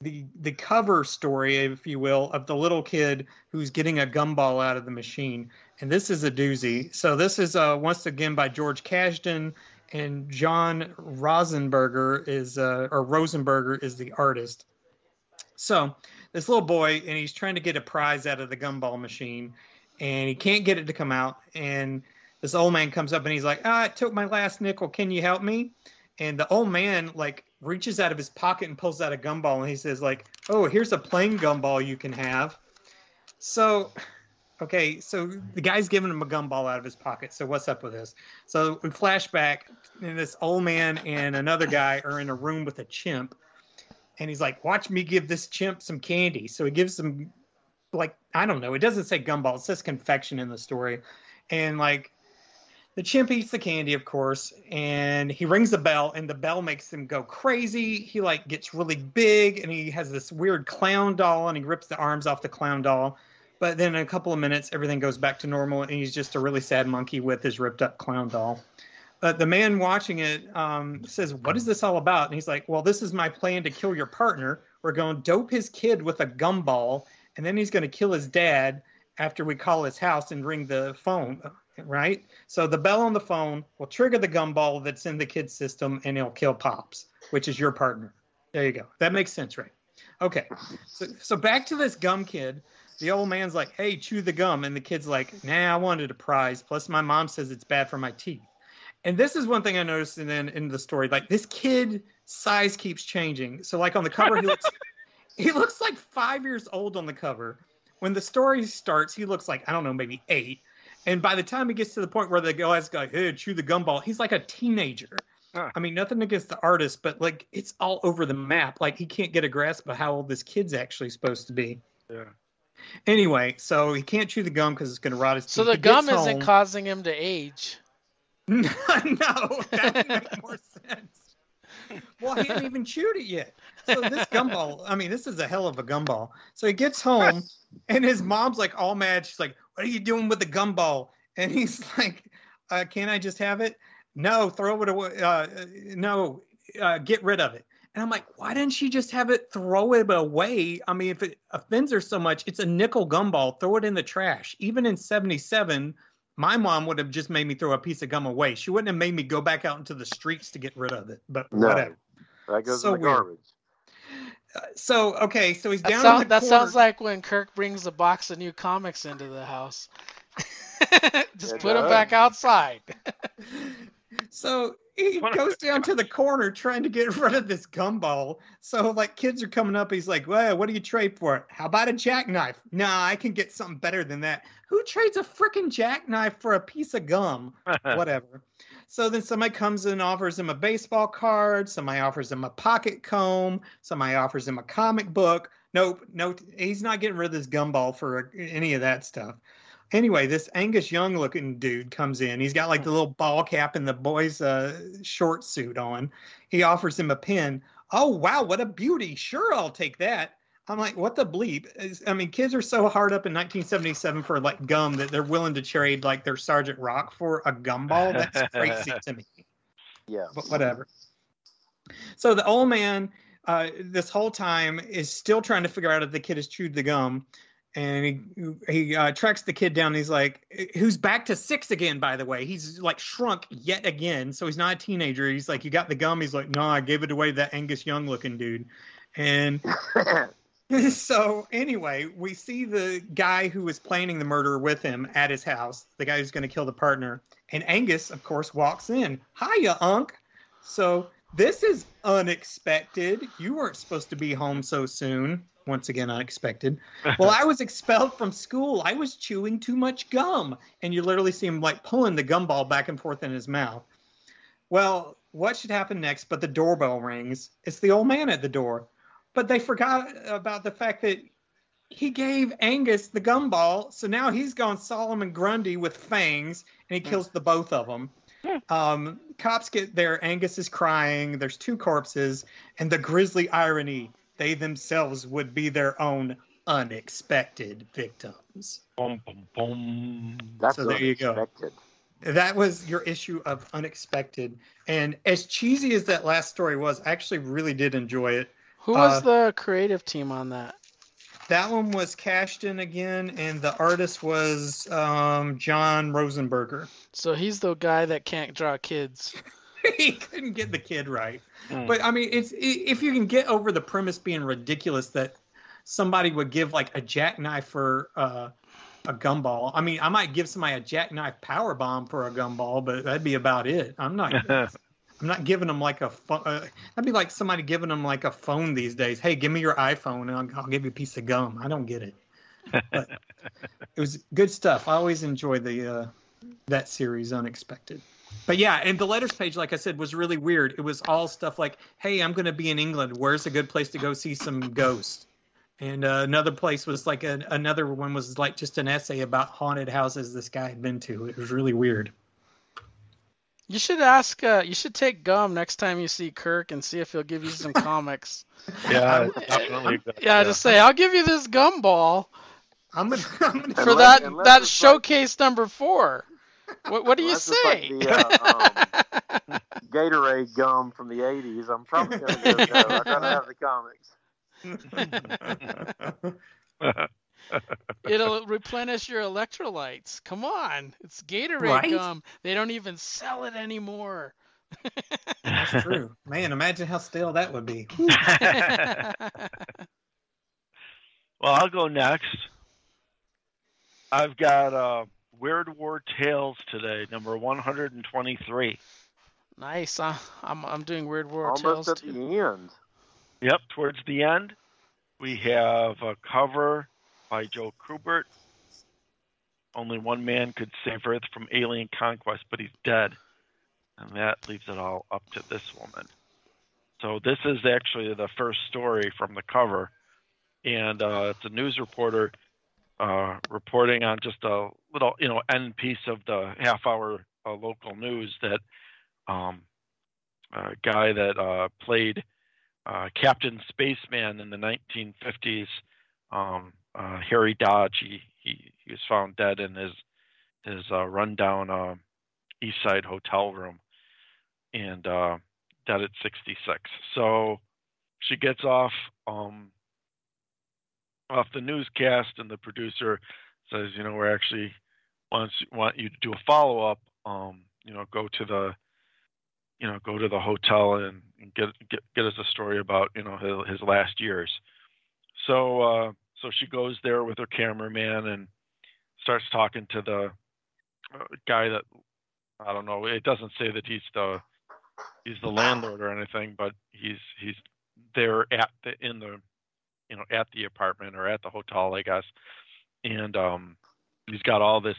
the the cover story, if you will, of the little kid who's getting a gumball out of the machine, and this is a doozy. So this is uh, once again by George Kashdan, and John Rosenberger is uh, or Rosenberger is the artist. So this little boy, and he's trying to get a prize out of the gumball machine, and he can't get it to come out, and this old man comes up and he's like, "Ah, I took my last nickel. Can you help me?" And the old man like reaches out of his pocket and pulls out a gumball, and he says like, "Oh, here's a plain gumball you can have." So Okay, so the guy's giving him a gumball out of his pocket. So what's up with this? So we flash back, and this old man and another guy are in a room with a chimp, and he's like, "Watch me give this chimp some candy." So he gives him, like, I don't know. It doesn't say gumball. It says confection in the story, and like, the chimp eats the candy, of course, and he rings the bell, and the bell makes him go crazy. He like gets really big, and he has this weird clown doll, and he rips the arms off the clown doll but then in a couple of minutes, everything goes back to normal, and he's just a really sad monkey with his ripped up clown doll. But the man watching it um, says, What is this all about? And he's like, Well, this is my plan to kill your partner. We're going to dope his kid with a gumball, and then he's going to kill his dad after we call his house and ring the phone, right? So the bell on the phone will trigger the gumball that's in the kid's system, and it'll kill Pops, which is your partner. There you go. That makes sense, right? Okay. So, so back to this gum kid the old man's like, "Hey, chew the gum," and the kid's like, "Nah, I wanted a prize. Plus, my mom says it's bad for my teeth." And this is one thing I noticed, and then in the story, like this kid size keeps changing. So, like on the cover, he looks he looks like five years old on the cover. When the story starts, he looks like I don't know, maybe eight. And by the time he gets to the point where the guy's like, "Hey, chew the gumball," he's like a teenager. Ah. I mean, nothing against the artist, but like it's all over the map. Like he can't get a grasp of how old this kid's actually supposed to be. Yeah. Anyway, so he can't chew the gum because it's going to rot his teeth. So the He gum isn't home- causing him to age. no, that would make more sense. Well, he hasn't even chewed it yet. So this gumball, I mean, this is a hell of a gumball. So he gets home, and his mom's like all mad. She's like, "What are you doing with the gumball?" And he's like, uh, "Can I just have it?" No, throw it away. Uh, no, uh, get rid of it. And I'm like, why didn't she just have it throw it away? I mean, if it offends her so much, it's a nickel gumball. Throw it in the trash. Even in 77, my mom would have just made me throw a piece of gum away. She wouldn't have made me go back out into the streets to get rid of it. But No. whatever. That goes So in the garbage. Uh, So, okay, so he's That, down in sound, the that corner. sounds like when Kirk brings a box of new comics into the house. Just It put them back outside. So he goes down to the corner trying to get rid of this gumball. So like kids are coming up. He's like, "Well, what do you trade for it? How about a jackknife? Nah, I can get something better than that. Who trades a freaking jackknife for a piece of gum? Whatever." So then somebody comes and offers him a baseball card. Somebody offers him a pocket comb. Somebody offers him a comic book. Nope, no, he's not getting rid of this gumball for any of that stuff. Anyway, this Angus Young looking dude comes in. He's got like the little ball cap and the boy's uh, short suit on. He offers him a pen. Oh, wow, what a beauty. Sure, I'll take that. I'm like, what the bleep? Is- I mean, kids are so hard up in 1977 for like gum that they're willing to trade like their Sergeant Rock for a gumball. That's crazy to me Yeah. but whatever. So the old man, uh, this whole time, is still trying to figure out if the kid has chewed the gum, and he he uh, tracks the kid down. He's like, who's back to six again? By the way, he's like shrunk yet again. So he's not a teenager. He's like, you got the gum. He's like, no, I gave it away to that Angus Young looking dude, and. so anyway, we see the guy who was planning the murder with him at his house, the guy who's going to kill the partner, and Angus, of course, walks in. Hiya, Unc. So this is unexpected. You weren't supposed to be home so soon. Once again, unexpected. Well, I was expelled from school. I was chewing too much gum, and you literally see him like pulling the gumball back and forth in his mouth. Well, what should happen next? But the doorbell rings. It's the old man at the door. But they forgot about the fact that he gave Angus the gumball, so now he's gone Solomon Grundy with fangs, and he kills the both of them. Um, cops get there. Angus is crying. There's two corpses, and the grisly irony: they themselves would be their own unexpected victims. Boom, boom, boom. That's So there you go. That was your issue of unexpected, and as cheesy as that last story was, I actually really did enjoy it. Who was Uh, the creative team on that? That one was Kashdan again, and the artist was um, John Rosenberger. So he's the guy that can't draw kids. he couldn't get the kid right. Mm. But I mean, it's if you can get over the premise being ridiculous that somebody would give like a jackknife for uh, a gumball. I mean, I might give somebody a jackknife power bomb for a gumball, but that'd be about it. I'm not. I'm not giving them like a phone. Uh, that'd be like somebody giving them like a phone these days. Hey, give me your iPhone and I'll, I'll give you a piece of gum. I don't get it. But it was good stuff. I always enjoy the uh, that series, Unexpected. But yeah, and the letters page, like I said, was really weird. It was all stuff like, "Hey, I'm going to be in England. Where's a good place to go see some ghosts?" And uh, another place was like a, another one was like just an essay about haunted houses this guy had been to. It was really weird. You should ask. Uh, you should take Gum next time you see Kirk and see if he'll give you some comics. Yeah, definitely. Yeah, just say I'll give you this gum ball I'm gonna, I'm gonna for that that it's like- showcase number four. What, what do you Unless it's like say? the, uh, Gatorade gum from the '80s. I'm probably gonna go. No, I gotta have the comics. It'll replenish your electrolytes. Come on, it's Gatorade Right? gum. They don't even sell it anymore. That's true. Man, imagine how stale that would be. Well, I'll go next. I've got uh, Weird War Tales today, number 123. nice. Uh, I'm I'm doing Weird World Almost Tales at too. the end. Yep, towards the end, we have a cover by Joe Kubert. Only one man could save Earth from alien conquest, but he's dead. And that leaves it all up to this woman. So this is actually the first story from the cover. And uh, it's a news reporter uh, reporting on just a little, you know, end piece of the half-hour uh, local news that um, a guy that uh, played uh, Captain Spaceman in the 1950s, um, uh, Harry Dodge. He, he he was found dead in his his uh, rundown East Side hotel room, and dead at 66. So she gets off um, off the newscast, and the producer says, you know, we're actually wants want you to do a follow up. Um, you know, go to the you know, go to the hotel and, and get, get get us a story about you know his, his last years. So uh, so she goes there with her cameraman and starts talking to the uh, guy that I don't know. It doesn't say that he's the he's the landlord or anything, but he's he's there at the in the you know at the apartment or at the hotel, I guess. And um, he's got all this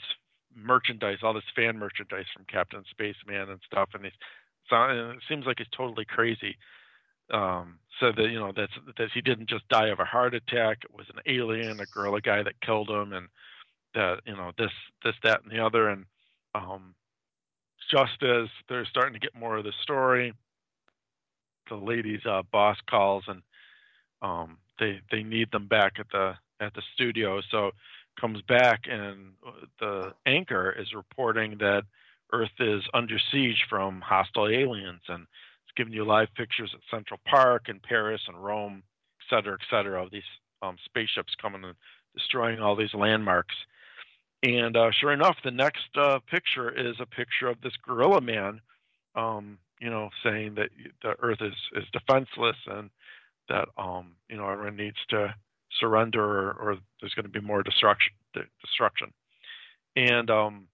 merchandise, all this fan merchandise from Captain Spaceman and stuff, and he's so it seems like he's totally crazy. Um, said that you know that's that he didn't just die of a heart attack; it was an alien, a gorilla guy that killed him, and that you know this this that and the other. And um, just as they're starting to get more of the story, the lady's uh, boss calls and um, they they need them back at the at the studio. So comes back and the anchor is reporting that Earth is under siege from hostile aliens, and it's giving you live pictures at Central Park and Paris and Rome, et cetera, et cetera, of these um, spaceships coming and destroying all these landmarks. And uh, sure enough, the next uh, picture is a picture of this gorilla man, um, you know, saying that the Earth is is defenseless and that um, you know everyone needs to surrender or, or there's going to be more destruction. Destruction. And um,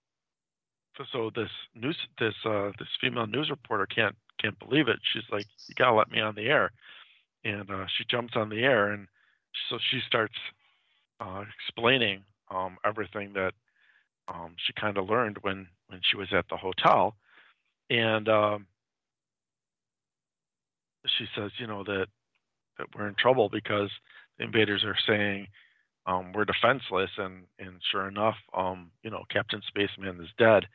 so this news this uh this female news reporter can't can't believe it she's like you gotta let me on the air and uh she jumps on the air and so she starts uh explaining um everything that um she kind of learned when when she was at the hotel and um she says you know that that we're in trouble because the invaders are saying um, we're defenseless, and and sure enough, um, you know, Captain Spaceman is dead.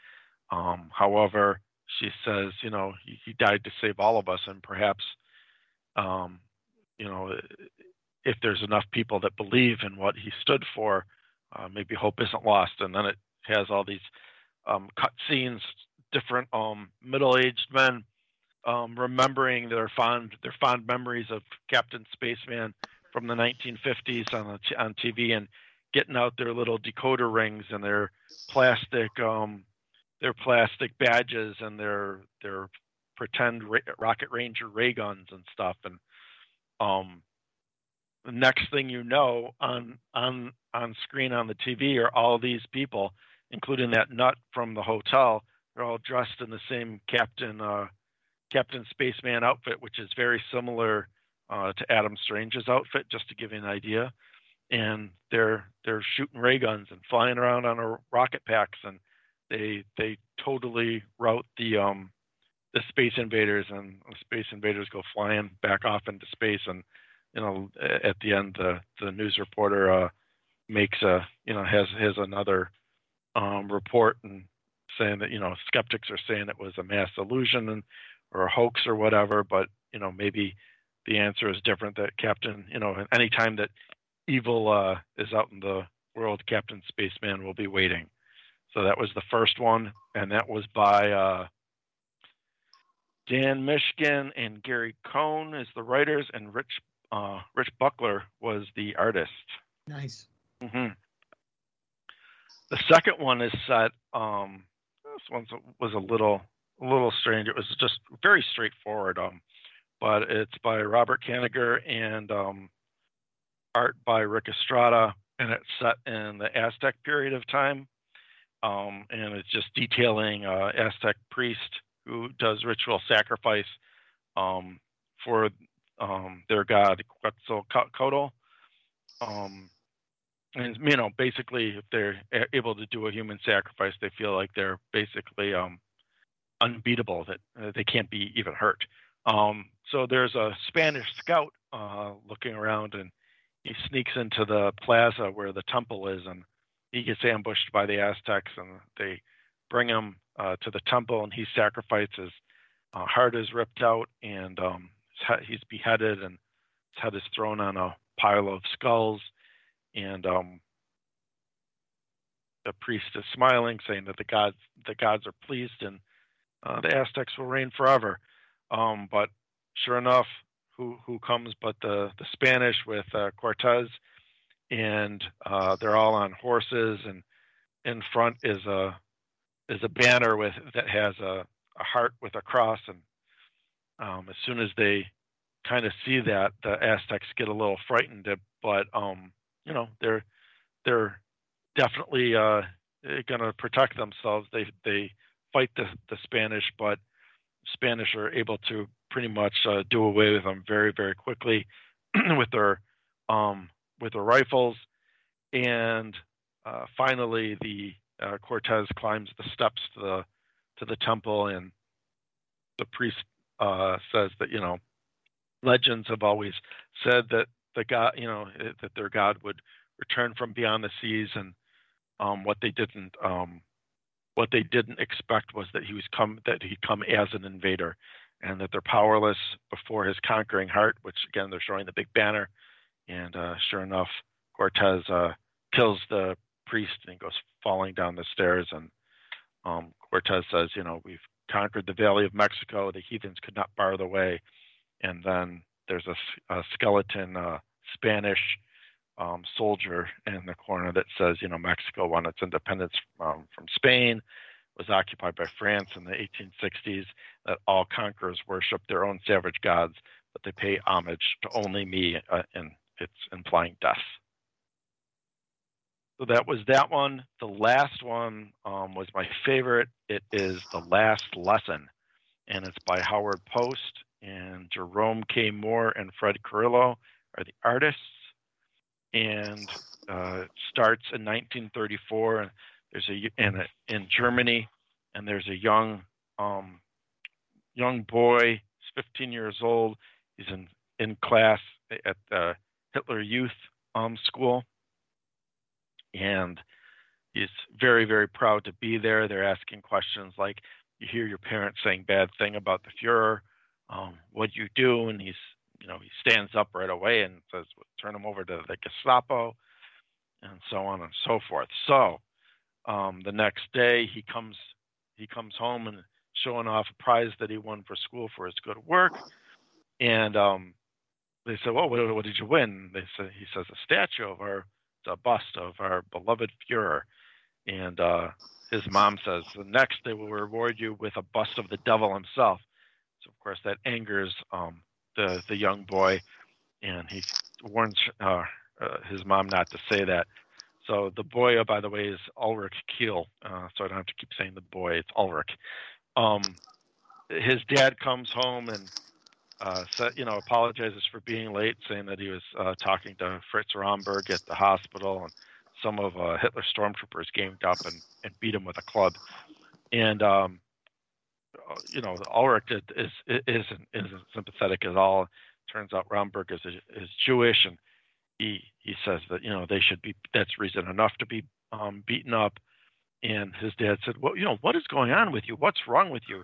Um, however, she says, you know, he, he died to save all of us, and perhaps, um, you know, if there's enough people that believe in what he stood for, uh, maybe hope isn't lost. And then it has all these um, cut scenes, different um, middle-aged men um, remembering their fond their fond memories of Captain Spaceman from the 1950s on on TV and getting out their little decoder rings and their plastic um, their plastic badges and their their pretend ra- Rocket Ranger ray guns and stuff. And um, the next thing you know on on on screen on the TV are all these people including that nut from the hotel. They're all dressed in the same Captain uh, Captain Spaceman outfit which is very similar uh, to Adam Strange's outfit, just to give you an idea. and they're they're shooting ray guns and flying around on a rocket packs, and they they totally rout the um the space invaders, and the space invaders go flying back off into space, and you know at the end the the news reporter uh, makes a you know has has another um, report and saying that you know skeptics are saying it was a mass illusion and or a hoax or whatever, but you know maybe the answer is different. That Captain, you know, anytime that evil uh, is out in the world, Captain Spaceman will be waiting. So that was the first one, and that was by uh, Dan Mishkin and Gary Cohn as the writers, and Rich uh, Rich Buckler was the artist. Nice. hmm The second one is set. Um, this one was a little a little strange. It was just very straightforward. Um, but it's by Robert Kanigher and um, art by Ric Estrada, and it's set in the Aztec period of time. Um, and it's just detailing uh, Aztec priest who does ritual sacrifice um, for um, their god Quetzalcoatl. Um, and you know, basically, if they're able to do a human sacrifice, they feel like they're basically um, unbeatable; that uh, they can't be even hurt. Um, so there's a Spanish scout uh, looking around, and he sneaks into the plaza where the temple is, and he gets ambushed by the Aztecs, and they bring him uh, to the temple, and he sacrifices. Uh, heart is ripped out, and um, he's beheaded, and his head is thrown on a pile of skulls, and um, the priest is smiling, saying that the gods the gods are pleased, and uh, the Aztecs will reign forever. Um, but sure enough, who who comes but the the Spanish with uh, Cortez, and uh, they're all on horses, and in front is a is a banner with that has a, a heart with a cross, and um, as soon as they kind of see that, the Aztecs get a little frightened, but um, you know they're they're definitely uh, going to protect themselves. They they fight the the Spanish, but Spanish are able to pretty much uh, do away with them very very quickly with their um, with their rifles, and uh, finally the uh, Cortez climbs the steps to the to the temple, and the priest uh, says that you know legends have always said that the god you know that their god would return from beyond the seas, and um, what they didn't um, what they didn't expect was that he was come that he'd come as an invader, and that they're powerless before his conquering heart. Which again, they're showing the big banner, and uh, sure enough, Cortez uh, kills the priest and he goes falling down the stairs. And um, Cortez says, you know, we've conquered the Valley of Mexico. The heathens could not bar the way. And then there's a, a skeleton uh, Spanish um, soldier in the corner that says, you know, Mexico won its independence um, from Spain, was occupied by France in the 1860s, that all conquerors worship their own savage gods, but they pay homage to only me, uh, and it's implying death. So that was that one. The last one um, was my favorite. It is The Last Lesson, and it's by Howard Post, and Jerome K. Moore and Fred Carrillo are the artists and uh, starts in 1934. And there's a in a, in Germany, and there's a young um, young boy. He's 15 years old. He's in in class at the Hitler Youth um, School, and he's very very proud to be there. They're asking questions like, "You hear your parents saying bad thing about the Fuhrer? Um, what do you do?" And he's you know, he stands up right away and says, turn him over to the Gestapo, and so on and so forth. So um, the next day he comes he comes home and showing off a prize that he won for school for his good work, and um, they said, well, what, what, did you win? They said he says a statue of our a bust of our beloved Fuhrer, and uh, his mom says the next they will reward you with a bust of the devil himself. So of course that angers um, the the young boy, and he warns uh, uh, his mom not to say that. So the boy, oh, by the way, is Ulrich Kiel. Uh, so I don't have to keep saying the boy; it's Ulrich. Um, his dad comes home and uh, you know, apologizes for being late, saying that he was uh, talking to Fritz Romberg at the hospital, and some of uh, Hitler's stormtroopers gamed up and, and beat him with a club. And um, you know, Ulrich is isn't isn't sympathetic at all. Turns out Romberg is is Jewish, and he he says that you know they should be that's reason enough to be um, beaten up. And his dad said, "Well, you know, what is going on with you? What's wrong with you?"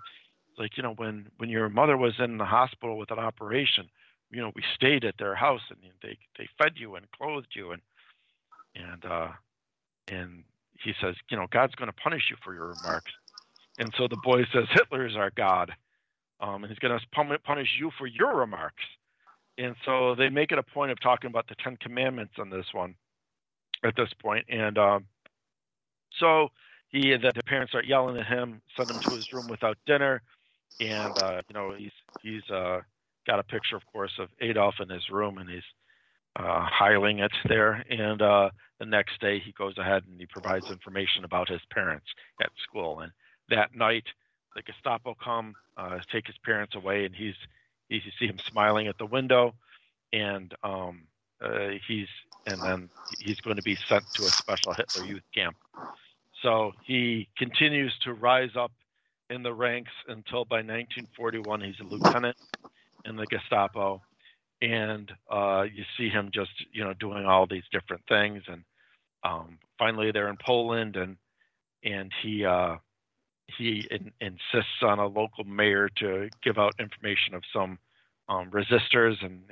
like you know when when your mother was in the hospital with an operation you know we stayed at their house and they they fed you and clothed you and and uh and he says you know god's going to punish you for your remarks and so the boy says hitler is our god um and he's going to punish you for your remarks and so they make it a point of talking about the ten commandments on this one at this point and um so he the, the parents start yelling at him send him to his room without dinner and uh, you know he's he's uh, got a picture, of course, of Adolf in his room, and he's uh, hiling it there. And uh, the next day, he goes ahead and he provides information about his parents at school. And that night, the Gestapo come uh, take his parents away, and he's you see him smiling at the window, and um, uh, he's and then he's going to be sent to a special Hitler Youth camp. So he continues to rise up in the ranks until by 1941 he's a lieutenant in the Gestapo, and uh, you see him just you know doing all these different things, and um, finally they're in Poland, and and he uh, he in, insists on a local mayor to give out information of some um, resistors, and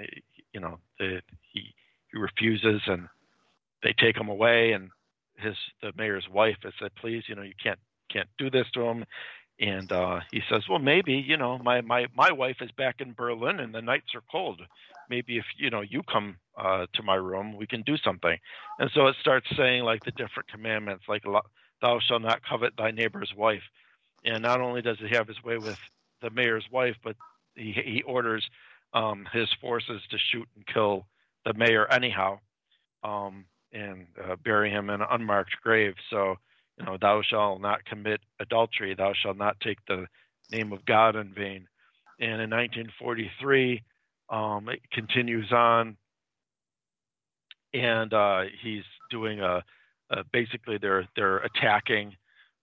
you know the, he he refuses, and they take him away, and his the mayor's wife has said, please, you know, you can't can't do this to him and uh, he says, "Well, maybe you know, my my my wife is back in Berlin, and the nights are cold. Maybe if you know you come uh, to my room, we can do something." And so it starts saying like the different commandments, like "Thou shalt not covet thy neighbor's wife." And not only does he have his way with the mayor's wife, but he he orders um, his forces to shoot and kill the mayor anyhow, um, and uh, bury him in an unmarked grave. So you know, thou shalt not commit adultery, thou shalt not take the name of God in vain. And in 1943, um, it continues on, and uh, he's doing a, a, basically they're they're attacking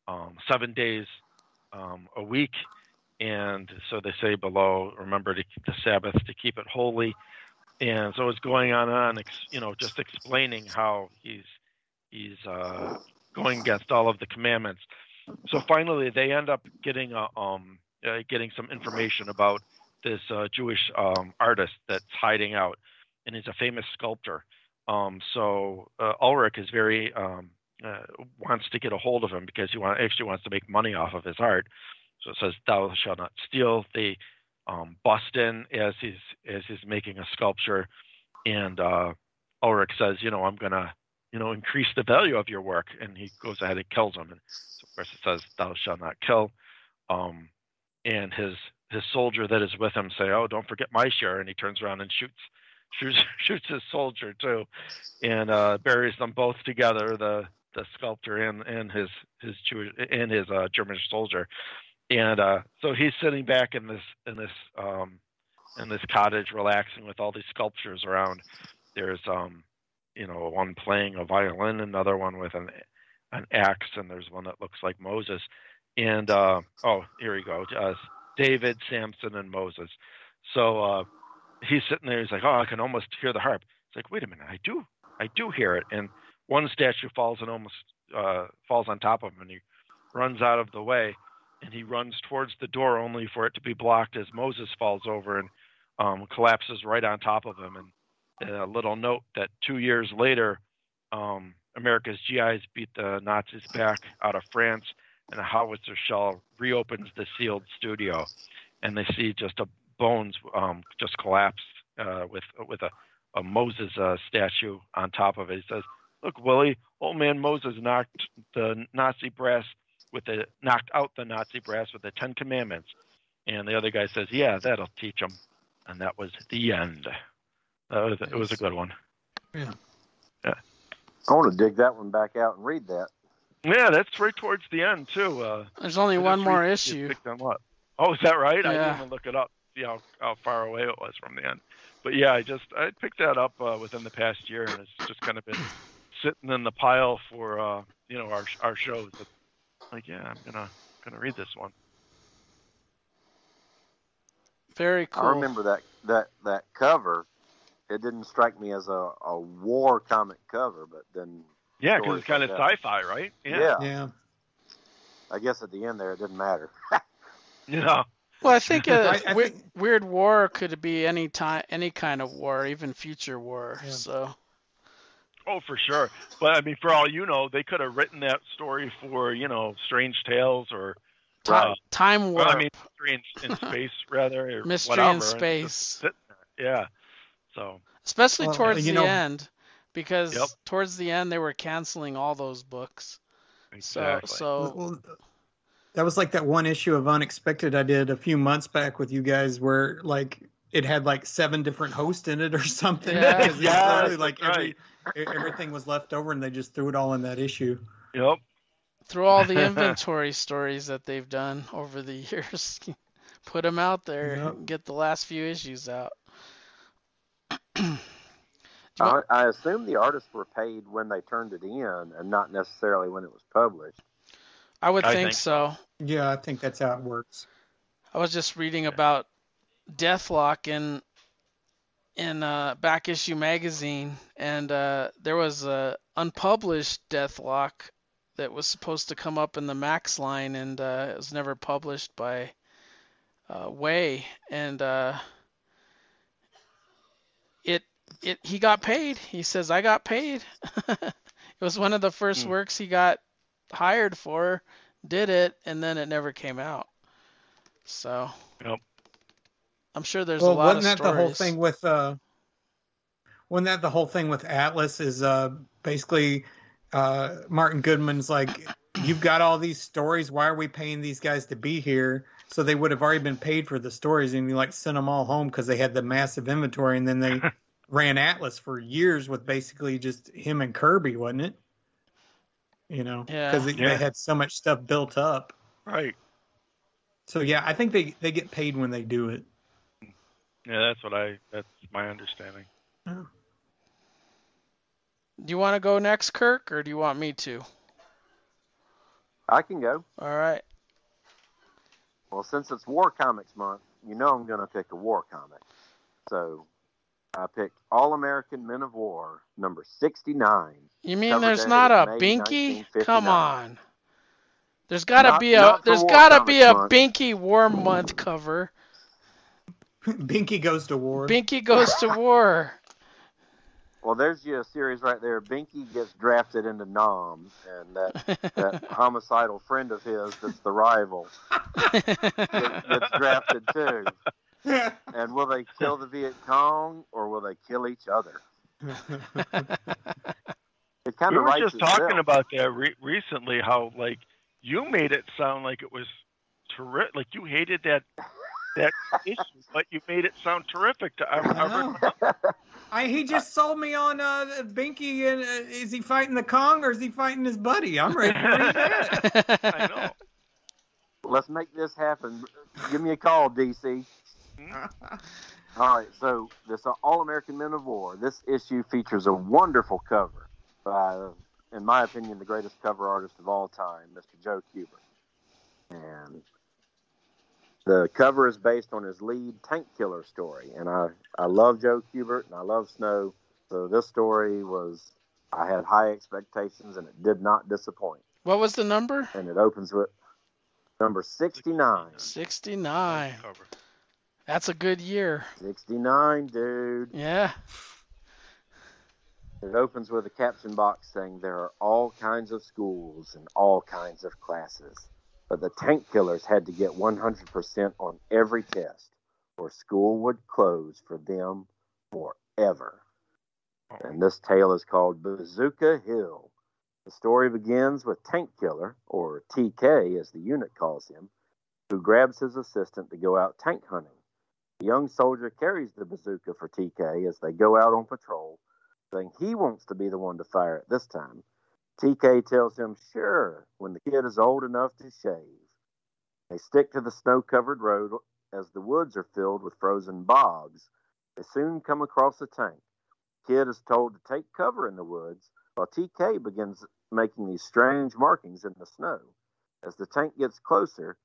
um, seven days um, a week, and so they say below, remember to keep the Sabbath to keep it holy, and so it's going on and on, you know, just explaining how he's he's uh, going against all of the commandments. So finally, they end up getting a, um, uh, getting some information about this uh, Jewish um, artist that's hiding out, and he's a famous sculptor. Um, so uh, Ulrich is very um, uh, wants to get a hold of him because he want, actually wants to make money off of his art. So it says, "Thou shalt not steal." They um, bust in as he's as he's making a sculpture, and uh, Ulrich says, "You know, I'm gonna you know, increase the value of your work. And he goes ahead and kills him. And of course it says, thou shalt not kill. Um, and his his soldier that is with him say, oh, don't forget my share. And he turns around and shoots shoots shoots his soldier too, and uh, buries them both together. The the sculptor and and his his Jewish and his uh, German soldier. And uh, so he's sitting back in this in this um, in this cottage, relaxing with all these sculptures around. There's um, you know, one playing a violin, another one with an an axe, and there's one that looks like Moses. And uh, oh, here we go, uh, David, Samson, and Moses. So uh, he's sitting there. He's like, oh, I can almost hear the harp. It's like, wait a minute, I do, I do hear it. And one statue falls and almost uh, falls on top of him, and he runs out of the way, and he runs towards the door only for it to be blocked as Moses falls over and um, collapses right on top of him. And a little note that two years later, um, America's GIs beat the Nazis back out of France, and a howitzer shell reopens the sealed studio, and they see just a bones um, just collapse uh, with with a, a Moses uh, statue on top of it. He says, "Look, Willie, old man Moses knocked the Nazi brass with the knocked out the Nazi brass with the Ten Commandments." And the other guy says, "Yeah, that'll teach them." And that was the end. That was, it was a good one. Yeah. Yeah. I want to dig that one back out and read that. Yeah, that's right towards the end too. Uh, There's only one more issue. Oh, is that right? Yeah. I didn't even look it up. see how how far away it was from the end. But yeah, I just I picked that up uh, within the past year, and it's just kind of been sitting in the pile for uh, you know our our shows. It's like yeah, I'm gonna gonna read this one. Very cool. I remember that that that cover. It didn't strike me as a, a war comic cover, but then Yeah, because it's kind of that. sci-fi, right? yeah. Yeah. I guess at the end there it didn't matter. Yeah. Well, I think a I- I we- think- weird war could be any time, any kind of war, even future war. Yeah. So Oh, for sure. But I mean, for all you know, they could have written that story for you know Strange Tales or ti- Right. time warp, well, I mean, Strange in Space rather, or mystery whatever, in and just space. Yeah. So especially Well, towards you the know- end, because Yep. towards the end they were canceling all those books. exactly. So so Well, that was like that one issue of Unexpected I did a few months back with you guys where like it had like seven different hosts in it or something. Yeah. Because it was Yes, literally, like that's every, e- everything was left over and they just threw it all in that issue. Yep. through all the inventory stories that they've done over the years, put them out there, Yep. and get the last few issues out. I, uh, I assume the artists were paid when they turned it in, and not necessarily when it was published. I would I think, think so. Yeah, I think that's how it works. I was just reading about Deathlok in in uh, back issue magazine, and uh, there was a unpublished Deathlok that was supposed to come up in the Max line, and uh, it was never published by uh, Way, and uh, it it he got paid. He says I got paid. it was one of the first Hmm. works he got hired for, did it, and then it never came out. So. Yep. I'm sure there's well, a lot wasn't of that stories. the whole thing with uh wasn't that the whole thing with Atlas is uh basically uh Martin Goodman's like you've got all these stories why are we paying these guys to be here so they would have already been paid for the stories and you like sent them all home because they had the massive inventory and then they ran Atlas for years with basically just him and Kirby wasn't it you know Yeah. because Yeah. they had so much stuff built up Right. so yeah I think they they get paid when they do it Yeah, that's what I. That's my understanding. Hmm. Do you want to go next, Kirk, or do you want me to? I can go. All right. Well, since it's War Comics Month, you know I'm going to pick a war comic. So I picked All American Men of War, number 69. You mean there's not a May Binky? Come on. There's got to be a there's got to be a Month. Binky War Month cover. Binky goes to war Binky goes to war. Well, there's your series right there. Binky gets drafted into Nom, and that, that homicidal friend of his that's the rival gets, gets drafted too. And will they kill the Viet Cong or will they kill each other? It kind We of were writes just talking itself. about that re- recently. How like you made it sound like it was terrific. Like you hated that that issue, but you made it sound terrific. To, I, I, know. I, he just sold me on uh, Binky. And uh, is he fighting the Kong or is he fighting his buddy? I'm ready to read that. I know. Let's make this happen. Give me a call, DC. All right, so this All American Men of War. This issue features a wonderful cover by, in my opinion, the greatest cover artist of all time, Mr. Joe Kubert. And the cover is based on his lead tank killer story. And I, I love Joe Kubert and I love Snow. So this story was, I had high expectations and it did not disappoint. what was the number? And it opens with number 69. 69. That's a good year. 69, dude. Yeah. It opens with a caption box saying there are all kinds of schools and all kinds of classes, but the tank killers had to get 100% on every test, or school would close for them forever. And this tale is called Bazooka Hill. The story begins with Tank Killer, or TK as the unit calls him, who grabs his assistant to go out tank hunting. The young soldier carries the bazooka for TK as they go out on patrol saying he wants to be the one to fire it this time. TK tells him, sure, when the kid is old enough to shave. They stick to the snow covered road as the woods are filled with frozen bogs. They soon come across a tank. Kid is told to take cover in the woods, while TK begins making these strange markings in the snow. As the tank gets closer,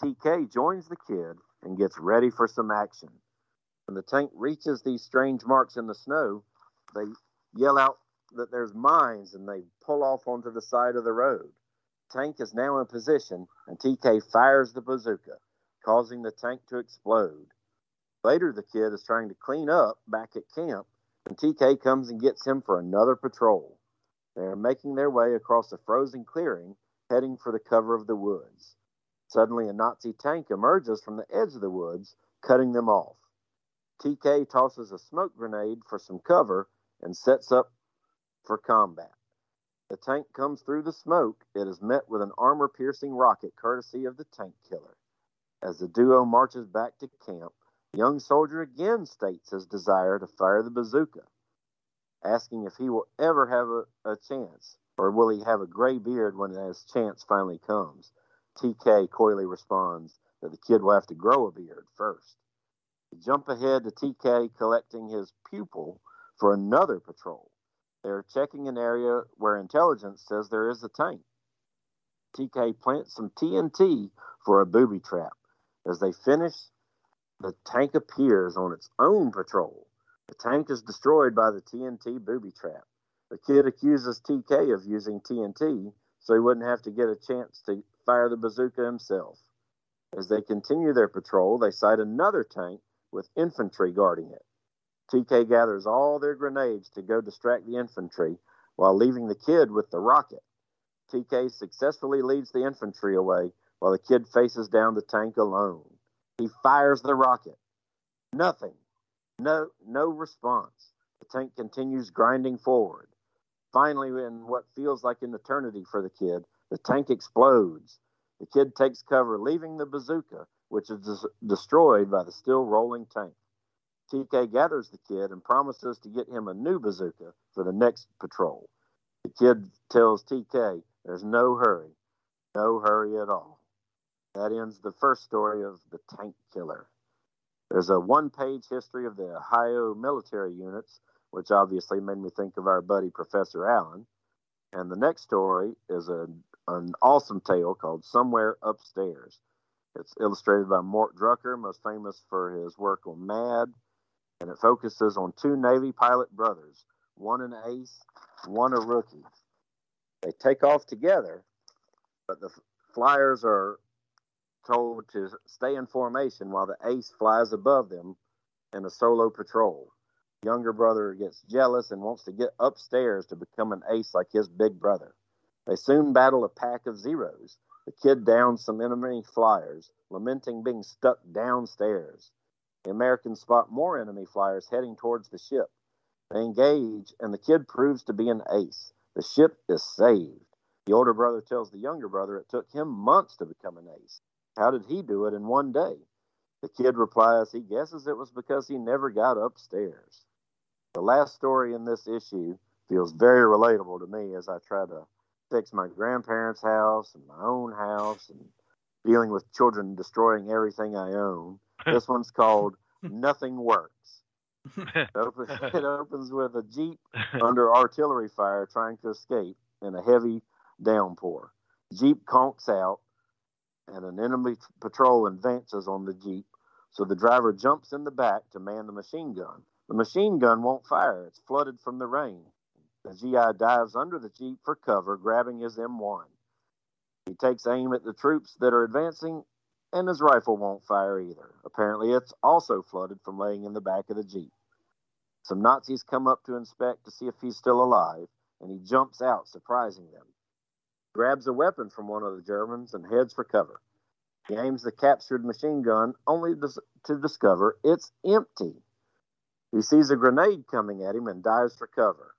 TK joins the kid and gets ready for some action. When the tank reaches these strange marks in the snow, they yell out that there's mines and they pull off onto the side of the road. Tank is now in position and TK fires the bazooka, causing the tank to explode. Later, the kid is trying to clean up back at camp, and TK comes and gets him for another patrol. They are making their way across a frozen clearing, heading for the cover of the woods. Suddenly, a Nazi tank emerges from the edge of the woods, cutting them off. TK tosses a smoke grenade for some cover and sets up for combat. The tank comes through the smoke. It is met with an armor piercing rocket courtesy of the tank killer. As the duo marches back to camp, young soldier again states his desire to fire the bazooka, asking if he will ever have a, a chance, or will he have a gray beard when his chance finally comes. TK coyly responds that the kid will have to grow a beard first. We jump ahead to TK collecting his pupil for another patrol. They're checking an area where intelligence says there is a tank. TK plants some TNT for a booby trap. As they finish, the tank appears on its own patrol. The tank is destroyed by the TNT booby trap. The kid accuses TK of using TNT so he wouldn't have to get a chance to fire the bazooka himself. As they continue their patrol, they sight another tank with infantry guarding it. TK gathers all their grenades to go distract the infantry while leaving the kid with the rocket. TK successfully leads the infantry away while the kid faces down the tank alone. He fires the rocket. Nothing. No no response. The tank continues grinding forward. Finally, in what feels like an eternity for the kid, the tank explodes. The kid takes cover, leaving the bazooka, which is des- destroyed by the still rolling tank. TK gathers the kid and promises to get him a new bazooka for the next patrol. The kid tells TK there's no hurry, no hurry at all. That ends the first story of the tank killer. There's a one page history of the Ohio military units, which obviously made me think of our buddy Professor Allen. And the next story is a, an awesome tale called Somewhere Upstairs. It's illustrated by Mort Drucker, most famous for his work on Mad, and it focuses on two Navy pilot brothers, one an ace, one a rookie. They take off together, but the flyers are told to stay in formation while the ace flies above them in a solo patrol. Younger brother gets jealous and wants to get upstairs to become an ace like his big brother. They soon battle a pack of zeros. The kid downs some enemy flyers, lamenting being stuck downstairs. The Americans spot more enemy flyers heading towards the ship. They engage, and the kid proves to be an ace. The ship is saved. The older brother tells the younger brother it took him months to become an ace. How did he do it in one day? The kid replies he guesses it was because he never got upstairs. The last story in this issue feels very relatable to me as I try to fix my grandparents' house and my own house and dealing with children destroying everything I own. This one's called Nothing Works. It opens, it opens with a Jeep under artillery fire trying to escape in a heavy downpour. Jeep conks out, and an enemy patrol advances on the Jeep, so the driver jumps in the back to man the machine gun. The machine gun won't fire, it's flooded from the rain. The GI dives under the Jeep for cover, grabbing his M1. He takes aim at the troops that are advancing and his rifle won't fire either. Apparently, it's also flooded from laying in the back of the Jeep. Some Nazis come up to inspect to see if he's still alive, and he jumps out, surprising them. Grabs a weapon from one of the Germans and heads for cover. He aims the captured machine gun only to discover it's empty. He sees a grenade coming at him and dives for cover.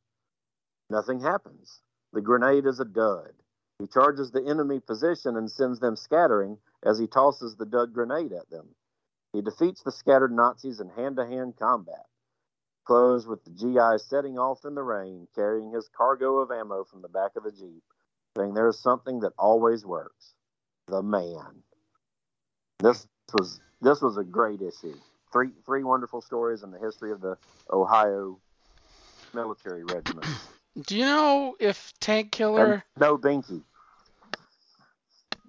Nothing happens. The grenade is a dud. He charges the enemy position and sends them scattering as he tosses the dud grenade at them. He defeats the scattered Nazis in hand to hand combat. Close with the GI setting off in the rain, carrying his cargo of ammo from the back of the Jeep, saying there's something that always works the man. This was this was a great issue. Three three wonderful stories in the history of the Ohio military regiments. Do you know if Tank Killer? And no Binky.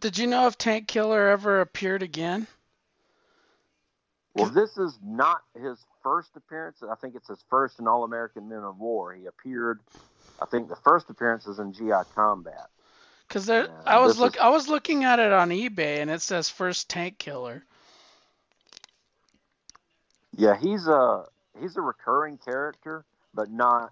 Did you know if Tank Killer ever appeared again? Well, this is not his first appearance. I think it's his first in All American Men of War. He appeared. I think the first appearance is in GI Combat. Because there, Yeah, I was look, is- I was looking at it on eBay, and it says first Tank Killer. Yeah, he's a he's a recurring character, but not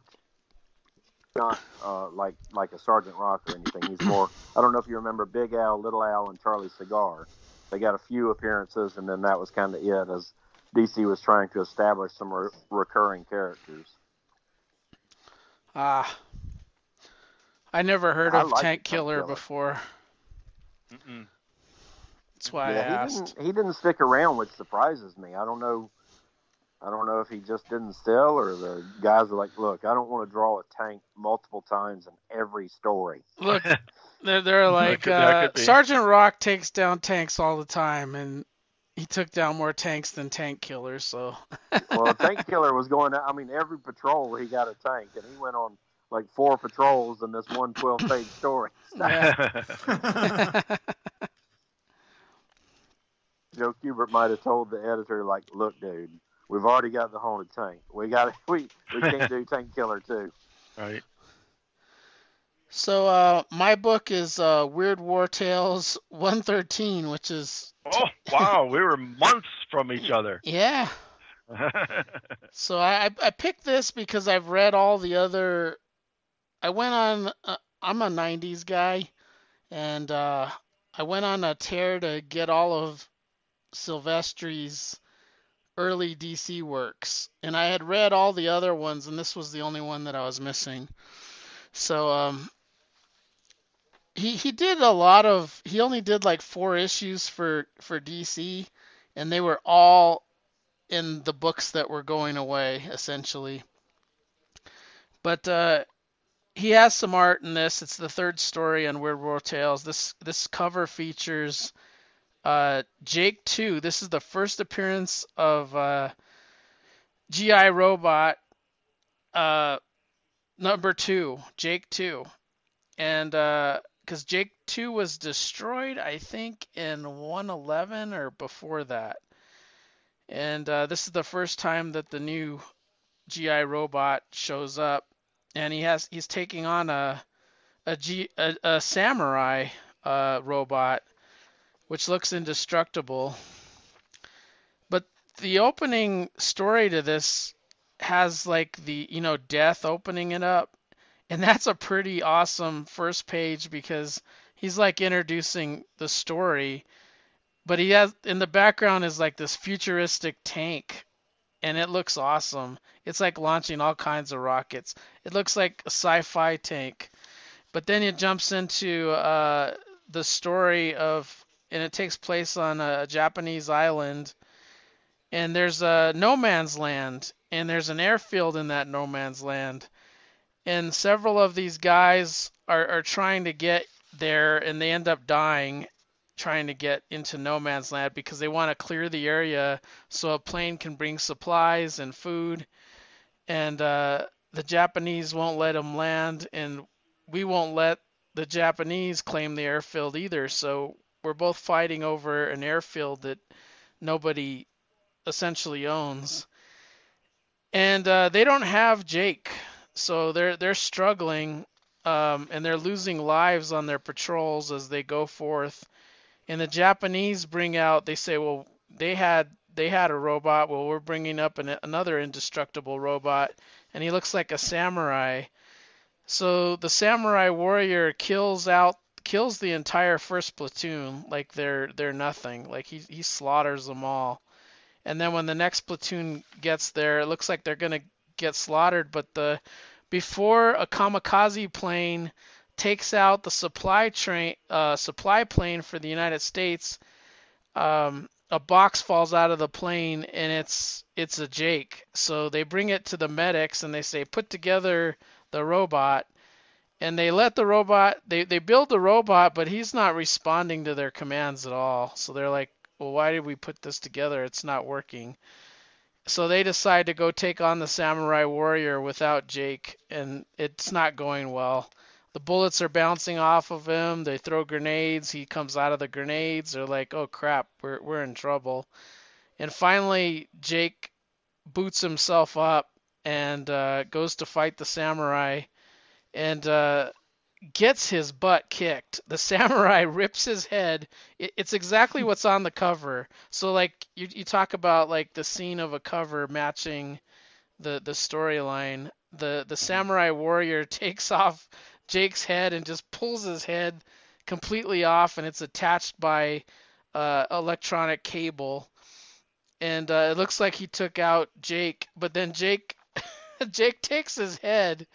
not uh, like like a Sergeant Rock or anything. He's more. I don't know if you remember Big Al, Little Al, and Charlie Cigar. They got a few appearances, and then that was kind of it. As DC was trying to establish some re- recurring characters. Ah, I never heard I of Tank Tank Killer Killer. before. Mm-mm. That's why I yeah, asked. he didn't he didn't stick around, which surprises me. I don't know. I don't know if he just didn't sell or the guys are like, "Look, I don't want to draw a tank multiple times in every story." Look, they're, they're like could- uh. Sergeant Rock takes down tanks all the time, and he took down more tanks than Tank Killer. So Well, Tank Killer was going out. I mean, every patrol he got a tank, and he went on like four patrols in this one 12 page story. Joe Kubert might have told the editor, like, "Look, dude, we've already got the haunted tank. We got we we can't do Tank Killer too." right. So uh, my book is uh, Weird War Tales 113, which is Oh wow, we were months from each other. yeah. So I I picked this because I've read all the other. I went on. Uh, I'm a '90s guy, and uh, I went on a tear to get all of Silvestri's early DC works, and I had read all the other ones, and this was the only one that I was missing. So um, he he did a lot of. He only did like four issues for for DC, and they were all in the books that were going away, essentially. But uh, he has some art in this. It's the third story on Weird War Tales. This this cover features uh, Jake Two. This is the first appearance of uh, GI Robot uh, number two, Jake Two, and because Jake Two was destroyed, I think in 111 or before that. And uh, this is the first time that the new GI robot shows up, and he has he's taking on a a, G, a, a samurai uh, robot, which looks indestructible. But the opening story to this has like the you know death opening it up, and that's a pretty awesome first page because he's like introducing the story. But he has in the background is like this futuristic tank. And it looks awesome. It's like launching all kinds of rockets. It looks like a sci-fi tank. But then it jumps into uh, the story of and it takes place on a japanese island and there's a no man's land and there's an airfield in that no man's land and several of these guys are, are trying to get there and they end up dying trying to get into no man's land because they want to clear the area so a plane can bring supplies and food and uh, the japanese won't let them land and we won't let the japanese claim the airfield either so we're both fighting over an airfield that nobody essentially owns. And uh, they don't have jake so they're they're struggling um, and they're losing lives on their patrols as they go forth. And the Japanese bring out they say well they had they had a robot. Well we're bringing up an, another indestructible robot and he looks like a samurai. So the samurai warrior kills out kills the entire first platoon like they're they're nothing like he he slaughters them all and then when the next platoon gets there it looks like they're to get slaughtered but the before a kamikaze plane takes out the supply train uh, supply plane for the United States. Um, a box falls out of the plane and it's it's a Jake. So they bring it to the medics and they say put together the robot and they let the robot they, they build the robot but he's not responding to their commands at all. So they're like, well, why did we put this together? It's not working. So they decide to go take on the samurai warrior without Jake, and it's not going well. The bullets are bouncing off of him. They throw grenades. He comes out of the grenades. They're like, "Oh crap, we're we're in trouble." And finally, Jake boots himself up and uh, goes to fight the samurai, and uh, gets his butt kicked. The samurai rips his head. It, it's exactly what's on the cover. So like you you talk about like the scene of a cover matching the the storyline. The the samurai warrior takes off Jake's head and just pulls his head completely off, and it's attached by uh, electronic cable. And uh, it looks like he took out Jake, but then Jake Jake takes his head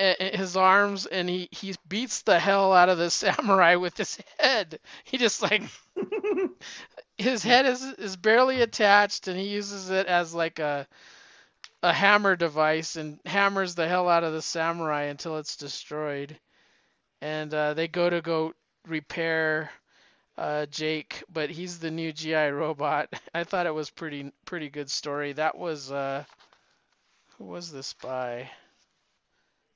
his arms and he he beats the hell out of the samurai with his head. He just like his head is is barely attached and he uses it as like a a hammer device and hammers the hell out of the samurai until it's destroyed. And uh, they go to go repair uh, Jake, but he's the new GI robot. I thought it was pretty pretty good story. That was uh, who was this by?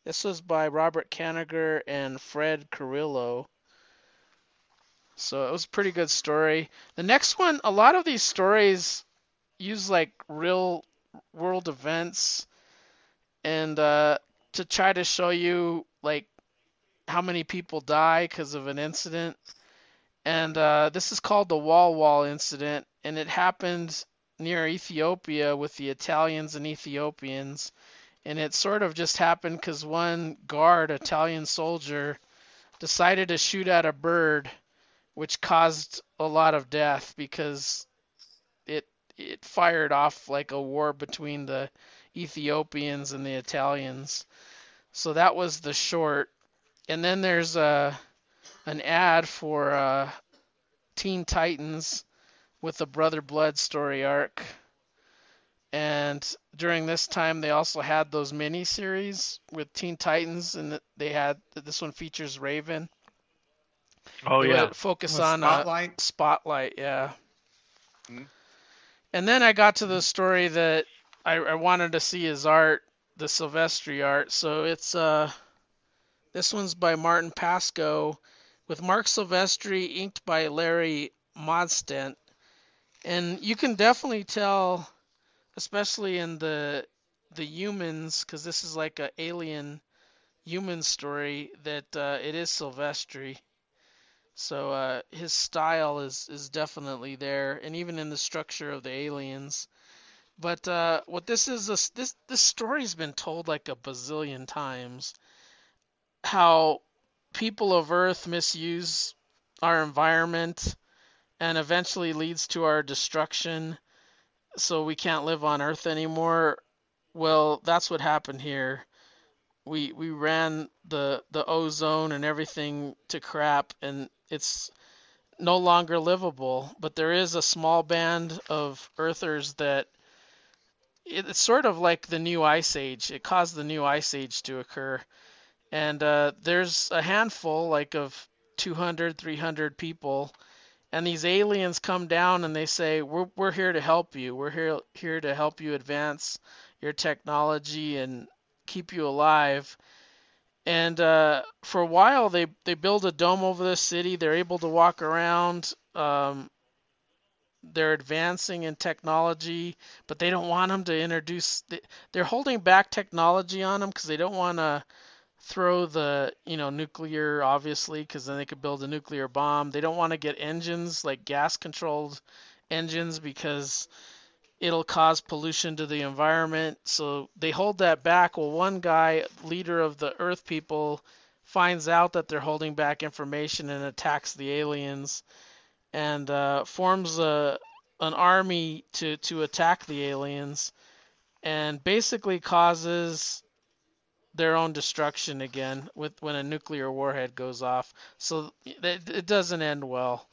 This was by Robert Kanigher and Fred Carrillo. So it was a pretty good story. The next one, a lot of these stories use like real world events and uh, to try to show you like how many people die because of an incident. And uh, this is called the Walwal incident, and it happened near Ethiopia with the Italians and Ethiopians and it sort of just happened because one guard, Italian soldier, decided to shoot at a bird, which caused a lot of death because it it fired off like a war between the Ethiopians and the Italians. So that was the short. And then there's a an ad for uh, Teen Titans with the Brother Blood story arc and during this time, they also had those mini series with Teen Titans, and they had this one features Raven. Oh yeah. Focus on uh, Spotlight. Uh, Spotlight, yeah. Mm-hmm. And then I got to the story that I, I wanted to see his art, the Silvestri art. So it's uh, this one's by Martin Pasko, with Marc Silvestri inked by Larry Mahlstedt, and you can definitely tell especially in the the humans, because this is like an alien human story that uh, it is Silvestri. So uh, his style is is definitely there, and even in the structure of the aliens. But uh, what this is, this this this story's been told like a bazillion times. How people of Earth misuse our environment, and eventually leads to our destruction so we can't live on Earth anymore. Well, that's what happened here. We we ran the the ozone and everything to crap, and it's no longer livable. But there is a small band of Earthers that it's sort of like the new ice age. It caused the new ice age to occur, and uh, there's a handful, like of 200, 300 people and these aliens come down and they say we're we're here to help you. We're here here to help you advance your technology and keep you alive. And uh, for a while, they they build a dome over the city. They're able to walk around. Um, they're advancing in technology, but they don't want them to introduce. They're holding back technology on them because they don't want to throw the you know nuclear obviously because then they could build a nuclear bomb. They don't want to get engines like gas controlled engines because it'll cause pollution to the environment. So they hold that back. Well one guy leader of the earth people finds out that they're holding back information and attacks the aliens and uh, forms a an army to to attack the aliens and basically causes their own destruction again with when a nuclear warhead goes off. So it, it doesn't end well.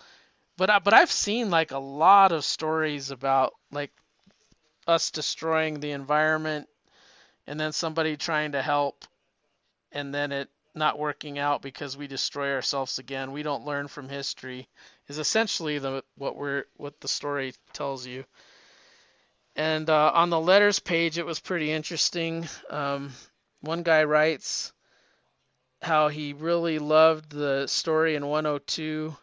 But I, but I've seen like a lot of stories about like us destroying the environment and then somebody trying to help and then it not working out because we destroy ourselves again. We don't learn from history. Is essentially the what we're what the story tells you. And uh, on the letters page, it was pretty interesting. Um, one guy writes how he really loved the story in 102,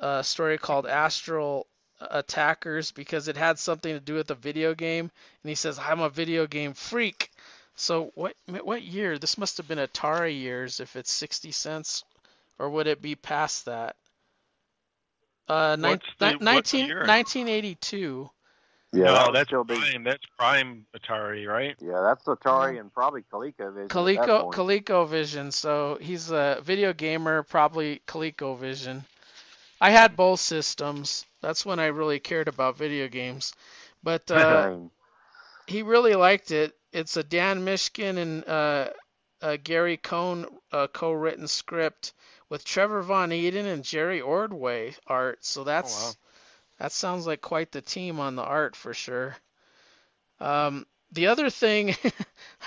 a story called Astral Attackers, because it had something to do with a video game. And he says, I'm a video game freak. So what what year? This must have been Atari years if it's 60 cents, or would it be past that? Uh, ni- the- ni- what's 19, year? 1982. Yeah, no, that that's still be- prime. That's prime Atari, right? Yeah, that's Atari and probably ColecoVision. at Coleco point. ColecoVision. So he's a video gamer, probably ColecoVision. I had both systems. That's when I really cared about video games. But uh, he really liked it. It's a Dan Mishkin and uh, uh, Gary Cohn uh, co-written script with Trevor Von Eeden and Jerry Ordway art. So that's wow. That sounds like quite the team on the art for sure. Um, the other thing,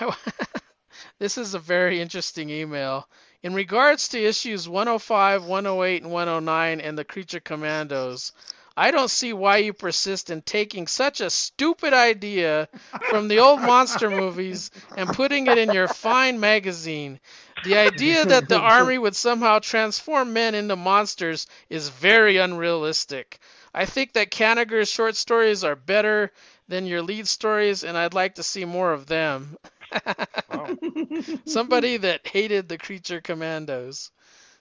this is a very interesting email. In regards to issues 105, 108, and 109 and the Creature Commandos, I don't see why you persist in taking such a stupid idea from the old monster movies and putting it in your fine magazine. The idea that the army would somehow transform men into monsters is very unrealistic. I think that Kanigher's short stories are better than your lead stories, and I'd like to see more of them. Wow. Somebody that hated the Creature Commandos.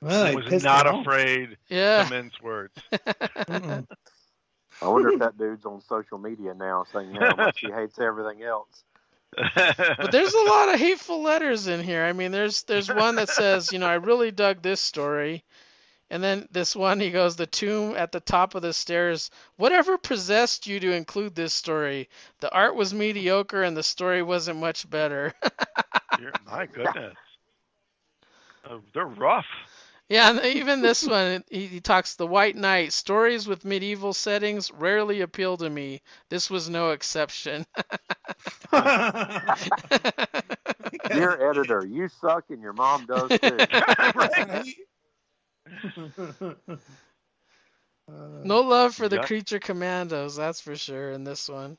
Well, He he was not afraid Yeah. to mince words. I wonder if that dude's on social media now saying how much he hates everything else. but there's a lot of hateful letters in here. I mean, there's there's one that says, you know, I really dug this story. And then this one, he goes, the tomb at the top of the stairs. Whatever possessed you to include this story? The art was mediocre and the story wasn't much better. My goodness. Uh, they're rough. yeah, and even this one, he, he talks the White Knight. Stories with medieval settings rarely appeal to me. This was no exception. Dear editor, you suck and your mom does too. No love for the Yep. creature commandos, that's for sure in this one.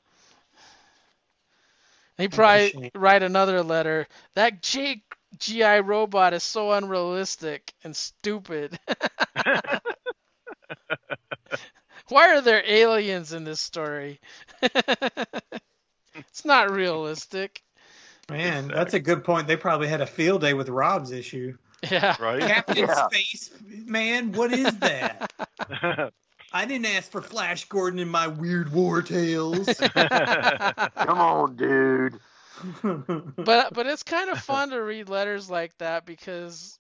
He probably write another letter. That J GI robot is so unrealistic and stupid. Why are there aliens in this story? it's not realistic. Man, that's a good point. They probably had a field day with Rob's issue. Yeah. Right? Captain Yeah. Space Man, what is that? I didn't ask for Flash Gordon in my weird war tales. Come on, dude. but but it's kind of fun to read letters like that because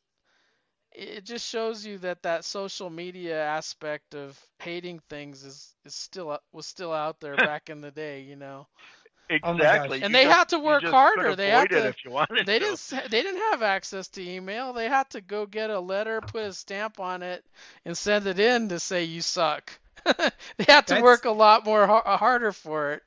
it just shows you that that social media aspect of hating things is is still was still out there back in the day, you know. Oh my exactly. gosh. And You they just- had to work harder. could They had avoid it to- if you wanted They to. didn't they didn't have access to email. They had to go get a letter, put a stamp on it, and send it in to say you suck. they had to That's- work a lot more har- uh, harder for it.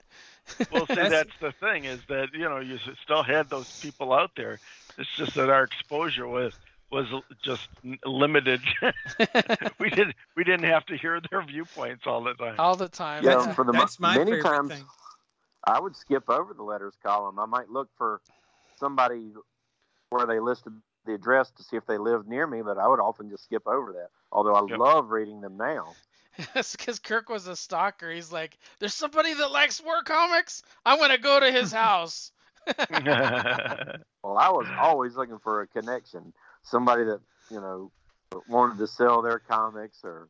Well, see, That's- that's the thing is that you know you still had those people out there. It's just that our exposure was was just limited. we didn't we didn't have to hear their viewpoints all the time. all the time. Yeah, yeah. for the mo- That's my many favorite times thing. I would skip over the letters column. I might look for somebody where they listed the address to see if they lived near me, but I would often just skip over that. Although I Yep. love reading them now. It's because Kirk was a stalker. He's like, there's somebody that likes war comics. I'm gonna go to his house. Well, I was always looking for a connection, somebody that you know wanted to sell their comics, or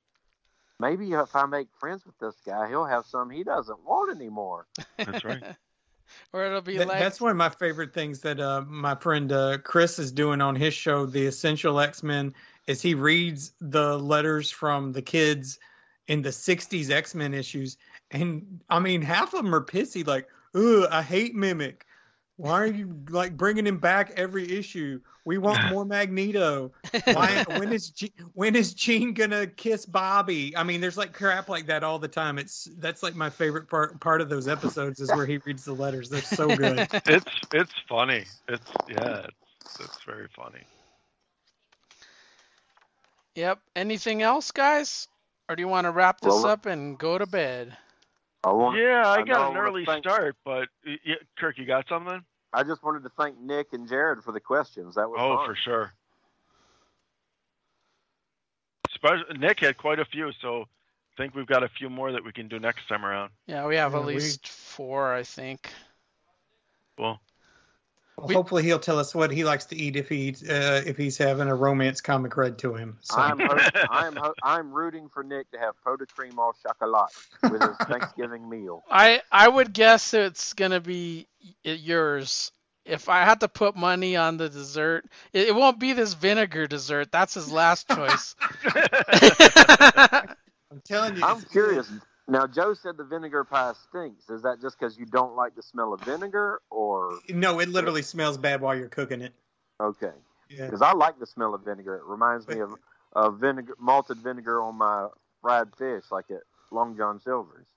maybe if I make friends with this guy, he'll have some he doesn't want anymore. That's right. or it'll be That- like, that's one of my favorite things that uh, my friend uh, Chris is doing on his show, The Essential X Men, is he reads the letters from the kids in the '60s X Men issues, and I mean half of them are pissy, like, "Ugh, I hate Mimic. Why are you like bringing him back every issue? We want more Magneto. Why? when is G- when is Gene gonna kiss Bobby? I mean, there's like crap like that all the time. It's that's like my favorite part part of those episodes is where he reads the letters. They're so good. It's it's funny. It's yeah. It's, it's very funny. Yep. Anything else, guys? Or do you want to wrap this Well, up and go to bed? I want, Yeah, I, I got know, I an early thank- start, but yeah, Kirk, you got something? I just wanted to thank Nick and Jared for the questions. That was Oh, fun. for sure. Especially, Nick had quite a few, so I think we've got a few more that we can do next time around. Yeah, we have Yeah, at we- least four, I think. Cool. Well, We- hopefully he'll tell us what he likes to eat if he uh, if he's having a romance comic read to him. So. I'm ho- I'm ho- I'm rooting for Nick to have pot de creme au chocolat with his Thanksgiving meal. I I would guess it's gonna be yours. If I had to put money on the dessert, it, it won't be this vinegar dessert. That's his last choice. I'm telling you, I'm curious. Now, Joe said the vinegar pie stinks. Is that just because you don't like the smell of vinegar, or. No, it literally smells bad while you're cooking it. okay? Yeah. Because I like the smell of vinegar. It reminds me of of vinegar, malted vinegar on my fried fish, like at Long John Silver's.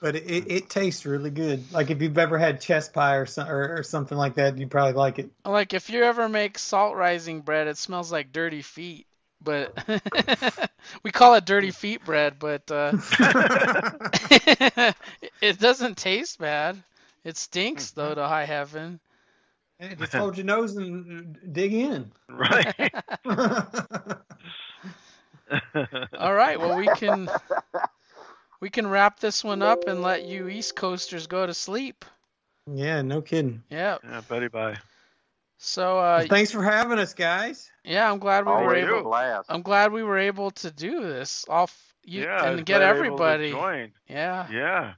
But it, it, it tastes really good. Like if you've ever had chess pie or, some, or, or something like that, you probably like it. like if you ever make salt rising bread, it smells like dirty feet. But we call it dirty feet bread, but uh, it doesn't taste bad. It stinks though to high heaven. Hey, just hold your nose and dig in. right. All right, well we can we can wrap this one up and let you East Coasters go to sleep. yeah, no kidding. Yeah. yeah, Betty bye. So uh, Well, thanks for having us, guys. yeah, I'm glad we were able. a blast. I'm glad we were able to do this. Off you yeah, and get glad able to everybody. join. Yeah, Yeah.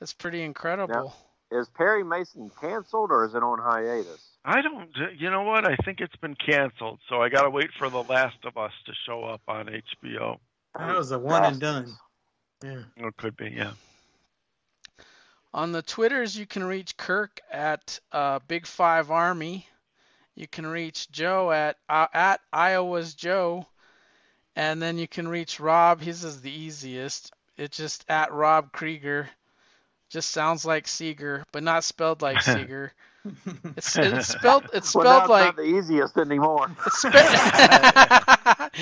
it's pretty incredible. Is Perry Mason canceled or is it on hiatus? I don't. You know what? I think it's been canceled, so I got to wait for The Last of Us to show up on HBO. That was a one and done. Yeah. It could be, yeah. On the Twitters, you can reach Kirk at uh, Big Five Army. You can reach Joe at uh, at Iowa's Joe, and then you can reach Rob. His is the easiest. It's just at Rob Krieger. Just sounds like Seeger, but not spelled like Seeger. It's, it's spelled it's spelled it's like not the easiest anymore. it's, spe-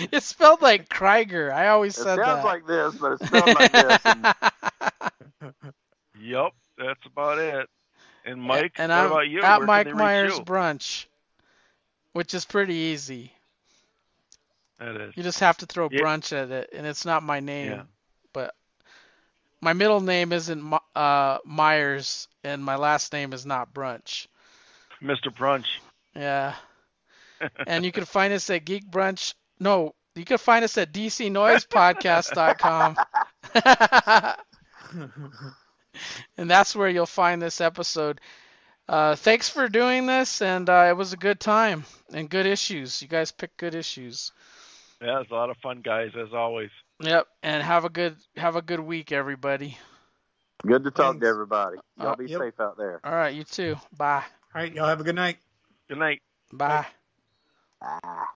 it's spelled like Krieger. I always said It said sounds that. like this, but it's spelled like this. And Yep, that's about it. And Mike, and what I'm about you? at Where Mike they reach Myers you? Brunch, which is pretty easy. That is. You just have to throw Yeah. brunch at it, and it's not my name. Yeah. But my middle name isn't uh, Myers, and my last name is not Brunch. Mr. Brunch. Yeah. and you can find us at Geek Brunch. No, you can find us at dcnoisepodcast.com. and that's where you'll find this episode. Uh, thanks for doing this, and uh, it was a good time and good issues. You guys picked good issues. Yeah, it's a lot of fun, guys, as always. Yep, and have a good have a good week, everybody. good to talk Thanks. to everybody. Y'all Uh, be yep. safe out there. All right, you too. Bye. All right, y'all have a good night. Good night. Bye. Ah.